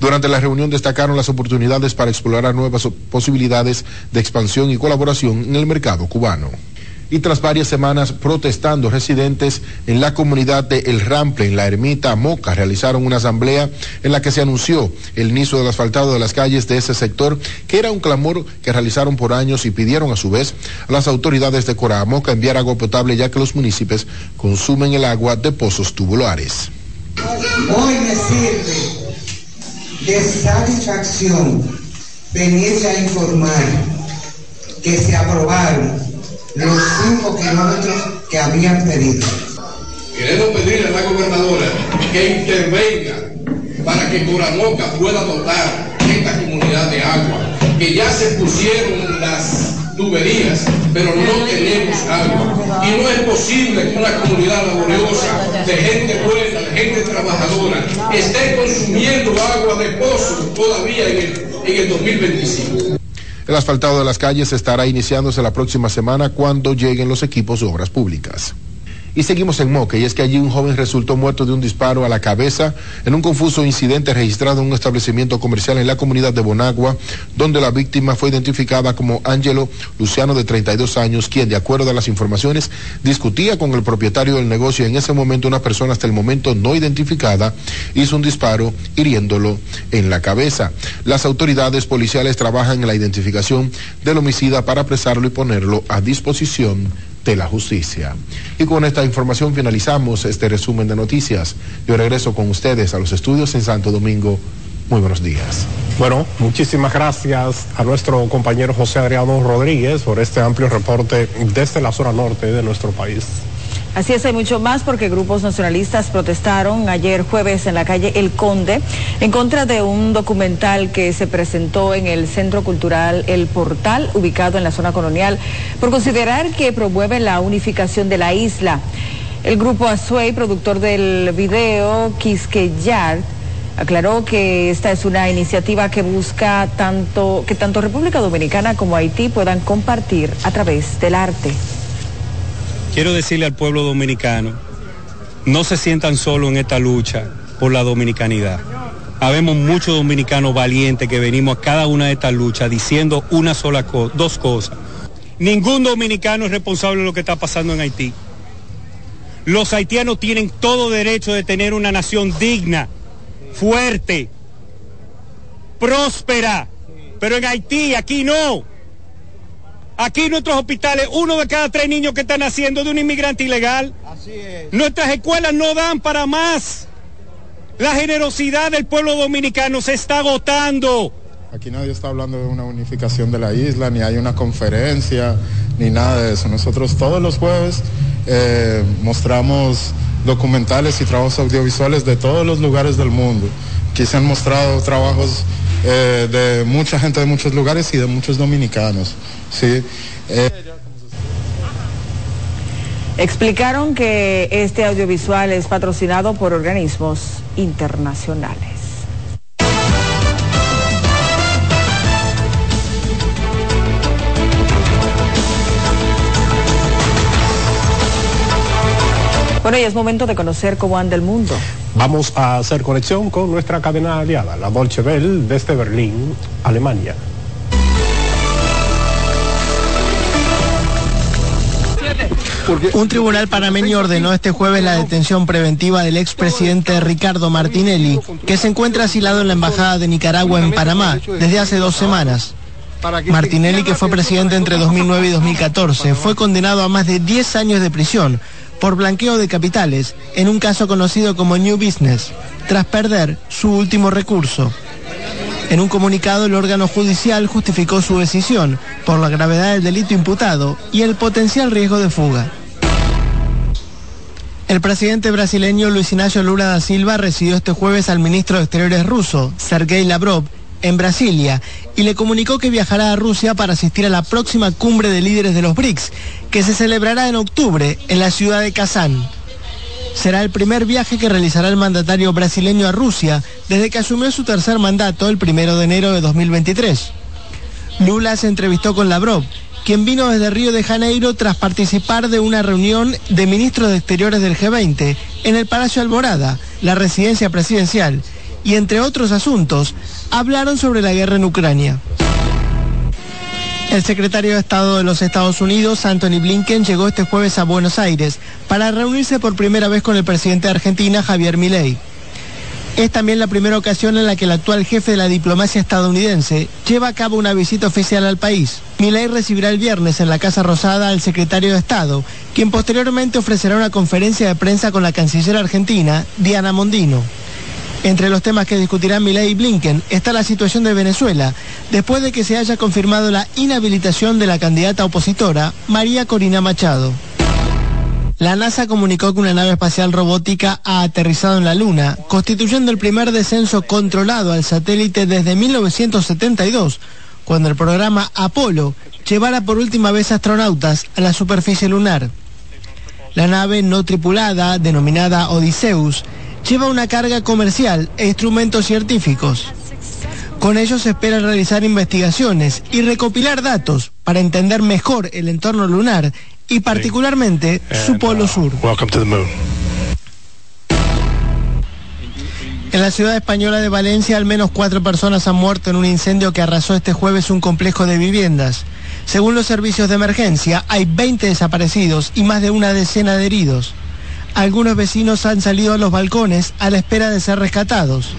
Durante la reunión destacaron las oportunidades para explorar nuevas posibilidades de expansión y colaboración en el mercado cubano. Y tras varias semanas protestando, residentes en la comunidad de El Rample, en la ermita Moca, realizaron una asamblea en la que se anunció el inicio del asfaltado de las calles de ese sector, que era un clamor que realizaron por años y pidieron a su vez a las autoridades de Moca enviar agua potable, ya que los municipios consumen el agua de pozos tubulares. Hoy me sirve de satisfacción venirle a informar que se aprobaron los cinco kilómetros que habían pedido. Queremos pedirle a la gobernadora que intervenga para que Coramoca pueda dotar esta comunidad de agua, que ya se pusieron las tuberías, pero no tenemos agua. Y no es posible que una comunidad laboriosa, de gente buena, de gente trabajadora, esté consumiendo agua de pozo todavía en el, en el 2025. El asfaltado de las calles estará iniciándose la próxima semana cuando lleguen los equipos de obras públicas. Y seguimos en Moque, y es que allí un joven resultó muerto de un disparo a la cabeza en un confuso incidente registrado en un establecimiento comercial en la comunidad de Bonagua, donde la víctima fue identificada como Ángelo Luciano de 32 años, quien, de acuerdo a las informaciones, discutía con el propietario del negocio en ese momento una persona hasta el momento no identificada hizo un disparo hiriéndolo en la cabeza. Las autoridades policiales trabajan en la identificación del homicida para apresarlo y ponerlo a disposición de la justicia. Y con esta información finalizamos este resumen de noticias. Yo regreso con ustedes a los estudios en Santo Domingo. Muy buenos días. Bueno, muchísimas gracias a nuestro compañero José Adriano Rodríguez por este amplio reporte desde la zona norte de nuestro país. Así es, hay mucho más porque grupos nacionalistas protestaron ayer jueves en la calle El Conde en contra de un documental que se presentó en el Centro Cultural El Portal, ubicado en la zona colonial, por considerar que promueve la unificación de la isla. El grupo Azuey, productor del video Quisqueyar, Aclaró que esta es una iniciativa que busca tanto que tanto República Dominicana como Haití puedan compartir a través del arte. Quiero decirle al pueblo dominicano, no se sientan solo en esta lucha por la dominicanidad. Habemos muchos dominicanos valientes que venimos a cada una de estas luchas diciendo una sola cosa, dos cosas. Ningún dominicano es responsable de lo que está pasando en Haití. Los haitianos tienen todo derecho de tener una nación digna, fuerte, próspera. Pero en Haití, aquí no. Aquí en nuestros hospitales, uno de cada tres niños que están naciendo de un inmigrante ilegal. Nuestras escuelas no dan para más. La generosidad del pueblo dominicano se está agotando. Aquí nadie está hablando de una unificación de la isla, ni hay una conferencia, ni nada de eso. Nosotros todos los jueves eh, mostramos documentales y trabajos audiovisuales de todos los lugares del mundo. Aquí se han mostrado trabajos eh, de mucha gente de muchos lugares y de muchos dominicanos. ¿Sí? Eh, Explicaron que este audiovisual es patrocinado por organismos internacionales. Bueno, y es momento de conocer cómo anda el mundo. Vamos a hacer conexión con nuestra cadena aliada, la Deutsche Welle, desde Berlín, Alemania. Un tribunal panameño ordenó este jueves la detención preventiva del expresidente Ricardo Martinelli, que se encuentra asilado en la Embajada de Nicaragua en Panamá desde hace dos semanas. Martinelli, que fue presidente entre 2009 y 2014, fue condenado a más de 10 años de prisión por blanqueo de capitales en un caso conocido como New Business, tras perder su último recurso. En un comunicado, el órgano judicial justificó su decisión por la gravedad del delito imputado y el potencial riesgo de fuga. El presidente brasileño Luis Ignacio Lula da Silva recibió este jueves al ministro de Exteriores ruso, Sergei Lavrov, en Brasilia y le comunicó que viajará a Rusia para asistir a la próxima cumbre de líderes de los BRICS, que se celebrará en octubre en la ciudad de Kazán. Será el primer viaje que realizará el mandatario brasileño a Rusia desde que asumió su tercer mandato el primero de enero de 2023. Lula se entrevistó con Lavrov, quien vino desde Río de Janeiro tras participar de una reunión de ministros de Exteriores del G20 en el Palacio Alborada, la residencia presidencial, y entre otros asuntos, hablaron sobre la guerra en Ucrania. El secretario de Estado de los Estados Unidos, Anthony Blinken, llegó este jueves a Buenos Aires para reunirse por primera vez con el presidente de Argentina, Javier Milei. Es también la primera ocasión en la que el actual jefe de la diplomacia estadounidense lleva a cabo una visita oficial al país. Milei recibirá el viernes en la Casa Rosada al secretario de Estado, quien posteriormente ofrecerá una conferencia de prensa con la canciller argentina, Diana Mondino. Entre los temas que discutirán Milei y Blinken está la situación de Venezuela, después de que se haya confirmado la inhabilitación de la candidata opositora, María Corina Machado. La NASA comunicó que una nave espacial robótica ha aterrizado en la Luna, constituyendo el primer descenso controlado al satélite desde 1972, cuando el programa Apolo llevara por última vez astronautas a la superficie lunar. La nave no tripulada, denominada Odysseus, lleva una carga comercial e instrumentos científicos. Con ello se espera realizar investigaciones y recopilar datos para entender mejor el entorno lunar y particularmente su polo sur. En la ciudad española de Valencia, al menos cuatro personas han muerto en un incendio que arrasó este jueves un complejo de viviendas. Según los servicios de emergencia, hay 20 desaparecidos y más de una decena de heridos. Algunos vecinos han salido a los balcones a la espera de ser rescatados.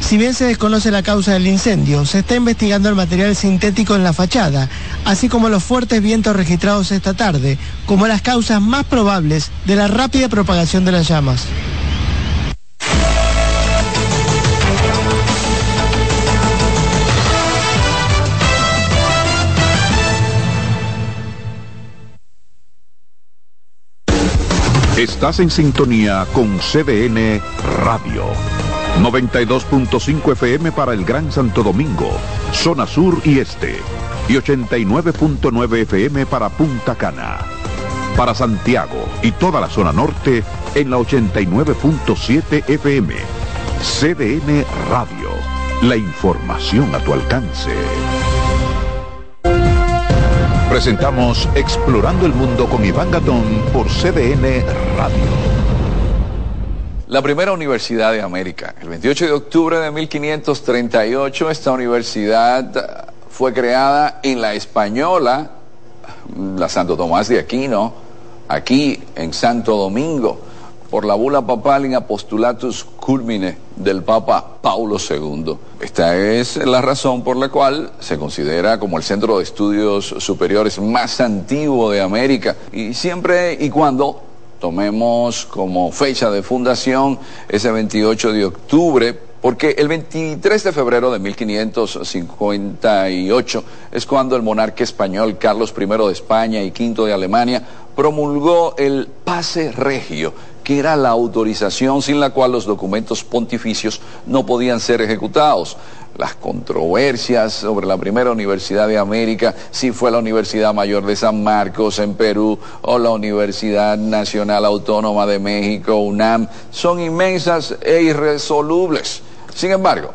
Si bien se desconoce la causa del incendio, se está investigando el material sintético en la fachada, así como los fuertes vientos registrados esta tarde, como las causas más probables de la rápida propagación de las llamas. Estás en sintonía con CDN Radio. 92.5 FM para el Gran Santo Domingo, zona sur y este. Y 89.9 FM para Punta Cana. Para Santiago y toda la zona norte en la 89.7 FM. CDN Radio. La información a tu alcance. Presentamos Explorando el Mundo con Iván Gatón por CDN Radio. La primera universidad de América. El 28 de octubre de 1538 esta universidad fue creada en la Española, la Santo Tomás de Aquino, aquí en Santo Domingo por la bula papal in apostolatus culmine del Papa Paulo II. Esta es la razón por la cual se considera como el centro de estudios superiores más antiguo de América y siempre y cuando tomemos como fecha de fundación ese 28 de octubre porque el 23 de febrero de 1558 es cuando el monarca español Carlos I de España y V de Alemania promulgó el pase regio que era la autorización sin la cual los documentos pontificios no podían ser ejecutados. Las controversias sobre la primera universidad de América, si fue la Universidad Mayor de San Marcos en Perú o la Universidad Nacional Autónoma de México, UNAM, son inmensas e irresolubles. Sin embargo,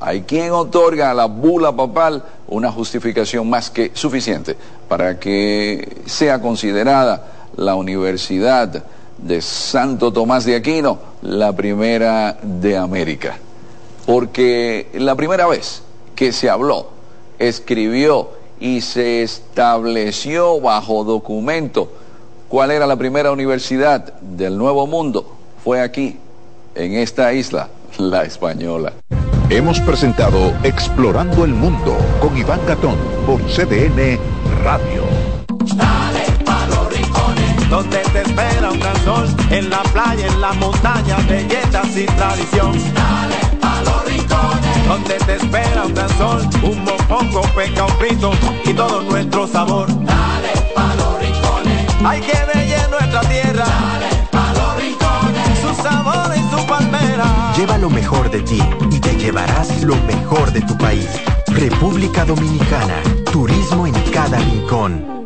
hay quien otorga a la bula papal una justificación más que suficiente para que sea considerada la universidad de Santo Tomás de Aquino, la primera de América. Porque la primera vez que se habló, escribió y se estableció bajo documento cuál era la primera universidad del Nuevo Mundo, fue aquí, en esta isla, la española. Hemos presentado Explorando el Mundo con Iván Gatón por CDN Radio donde te espera un gran sol, en la playa, en la montaña, belletas y tradición. Dale los rincones, donde te espera un gran sol, un mopongo, peca, un frito y todo nuestro sabor. Dale a los rincones, hay que ver nuestra tierra. Dale a los rincones, su sabor y su palmera. Lleva lo mejor de ti y te llevarás lo mejor de tu país. República Dominicana, turismo en cada rincón.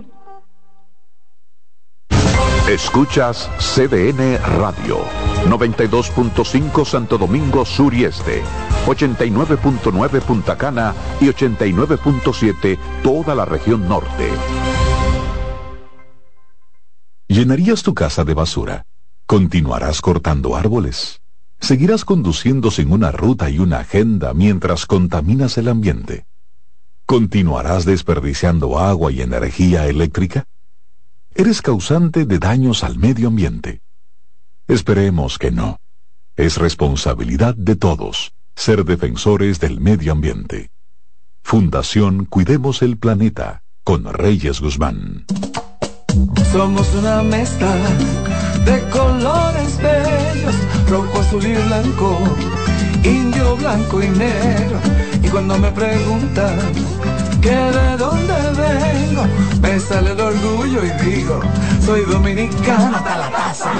Escuchas CDN Radio, 92.5 Santo Domingo Sur y Este, 89.9 Punta Cana y 89.7 toda la región norte. ¿Llenarías tu casa de basura? ¿Continuarás cortando árboles? ¿Seguirás conduciendo sin una ruta y una agenda mientras contaminas el ambiente? ¿Continuarás desperdiciando agua y energía eléctrica? Eres causante de daños al medio ambiente. Esperemos que no. Es responsabilidad de todos ser defensores del medio ambiente. Fundación Cuidemos el Planeta con Reyes Guzmán. Somos una mezcla de colores bellos, rojo, azul y blanco, indio, blanco y negro. Y cuando me preguntan que de dónde vengo, me sale el orgullo y digo, soy dominicano hasta la taza.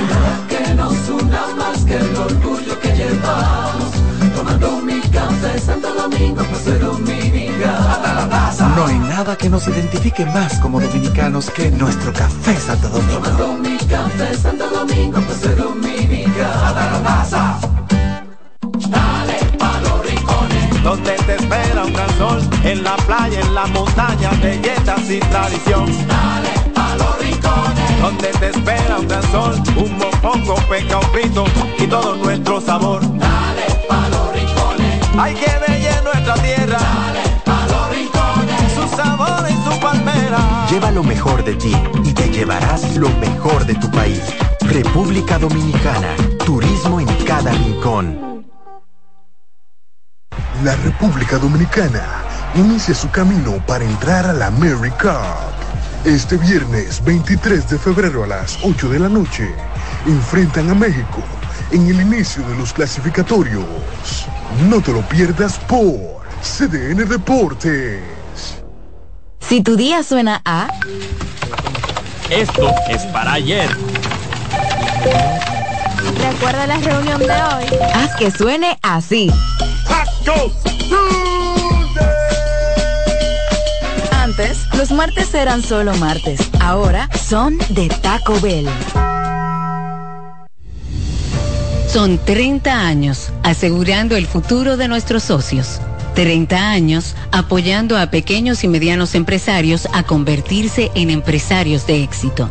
Que nos una más que el orgullo que llevamos, tomando mi café Santo Domingo, pues soy dominicano hasta la taza. No hay nada que nos identifique más como dominicanos que nuestro café Santo Domingo. Tomando mi café Santo Domingo, pues soy dominicano hasta la taza. Donde te espera un gran sol, en la playa, en la montaña, belletas y tradición. Dale a los rincones, donde te espera un gran sol, un mopongo, peca, un frito y todo nuestro sabor. Dale a los rincones, hay que ver nuestra tierra. Dale a los rincones, su sabor y su palmera. Lleva lo mejor de ti y te llevarás lo mejor de tu país. República Dominicana, turismo en cada rincón. La República Dominicana inicia su camino para entrar a la Mary Cup. Este viernes 23 de febrero a las 8 de la noche, enfrentan a México en el inicio de los clasificatorios. No te lo pierdas por CDN Deportes. Si tu día suena a... Esto es para ayer. Recuerda la reunión de hoy. Haz que suene así. Antes, los martes eran solo martes. Ahora son de Taco Bell. Son 30 años asegurando el futuro de nuestros socios. 30 años apoyando a pequeños y medianos empresarios a convertirse en empresarios de éxito.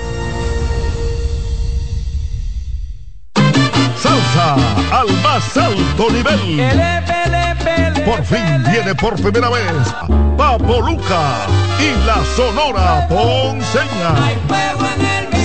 Más alto nivel. Por fin viene por primera vez Papo Luca y la Sonora Ponceña.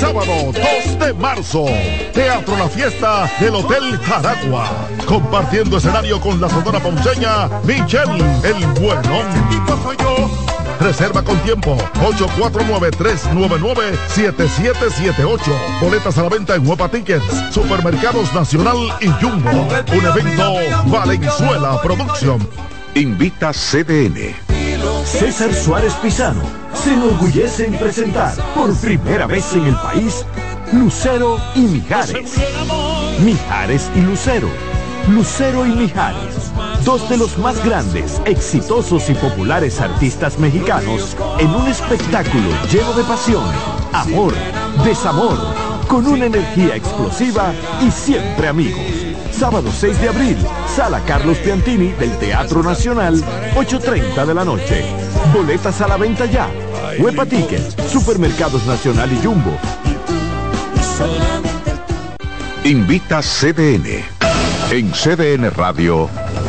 Sábado 2 de marzo, Teatro La Fiesta del Hotel Jaragua. Compartiendo escenario con la Sonora Ponceña, Michelle El Bueno. Reserva con tiempo 849-399-7778. Boletas a la venta en Huepa Tickets, Supermercados Nacional y Jumbo. Un evento Valenzuela Producción. Invita CDN. César Suárez Pisano se enorgullece en presentar por primera vez en el país Lucero y Mijares. Mijares y Lucero. Lucero y Mijares, dos de los más grandes, exitosos y populares artistas mexicanos en un espectáculo lleno de pasión, amor, desamor, con una energía explosiva y siempre amigos. Sábado 6 de abril, Sala Carlos Piantini del Teatro Nacional, 8.30 de la noche. Boletas a la venta ya. Huepa Tickets, Supermercados Nacional y Jumbo. Invita CDN. En CDN Radio,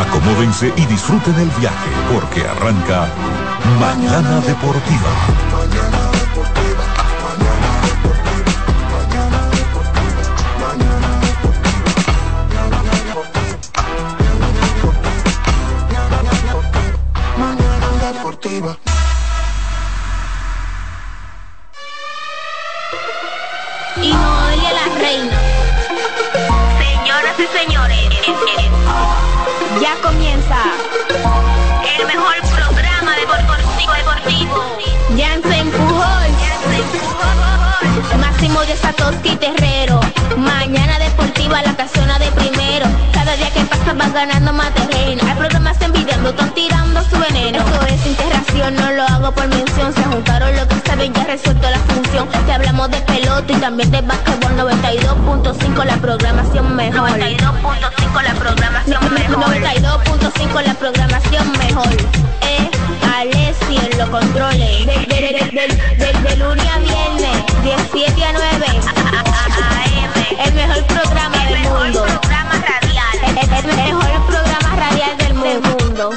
Acomódense y disfruten el viaje porque arranca Mañana Deportiva. Mañana deportiva. y Noelia la reina. Señoras y señores, ya comienza el mejor programa deportivo deportivo. Jansen Pujol, Máximo de Satoshi Terrero. Mañana deportiva la casona de primero. Cada día que pasa vas ganando más terreno. Hay programas envidiando, están tirando su veneno. Esto es integración, no lo hago por mención. Se juntaron lo que saben, ya resuelto la función. Te hablamos de pelota y también de básquetbol 92.5 la programación mejor. 92.5 92.5 la programación mejor. Eh, Alessi en los controles. De, de, de, de, lunes a viernes, 17 a 9. AM. El mejor programa del mundo. programa radial. El, el mejor programa radial del mundo.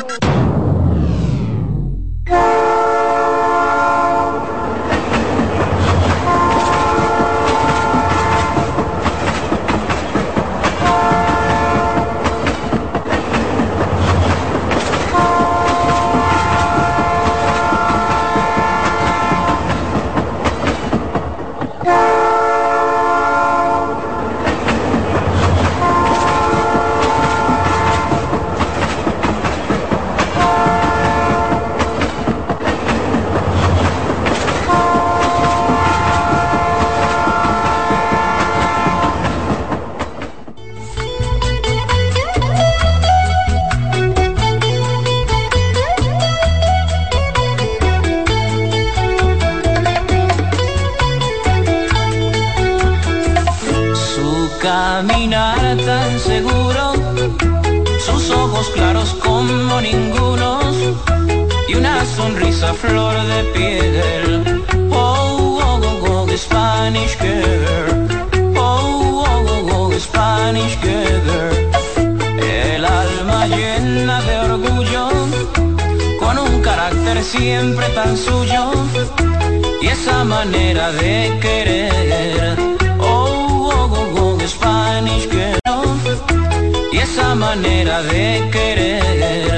Flor de piel. Oh, oh, oh, oh, Spanish girl. Oh, oh, oh, oh, Spanish girl. El alma llena de orgullo, con un carácter siempre tan suyo y esa manera de querer. Oh, oh, oh, oh, Spanish girl. Y esa manera de querer.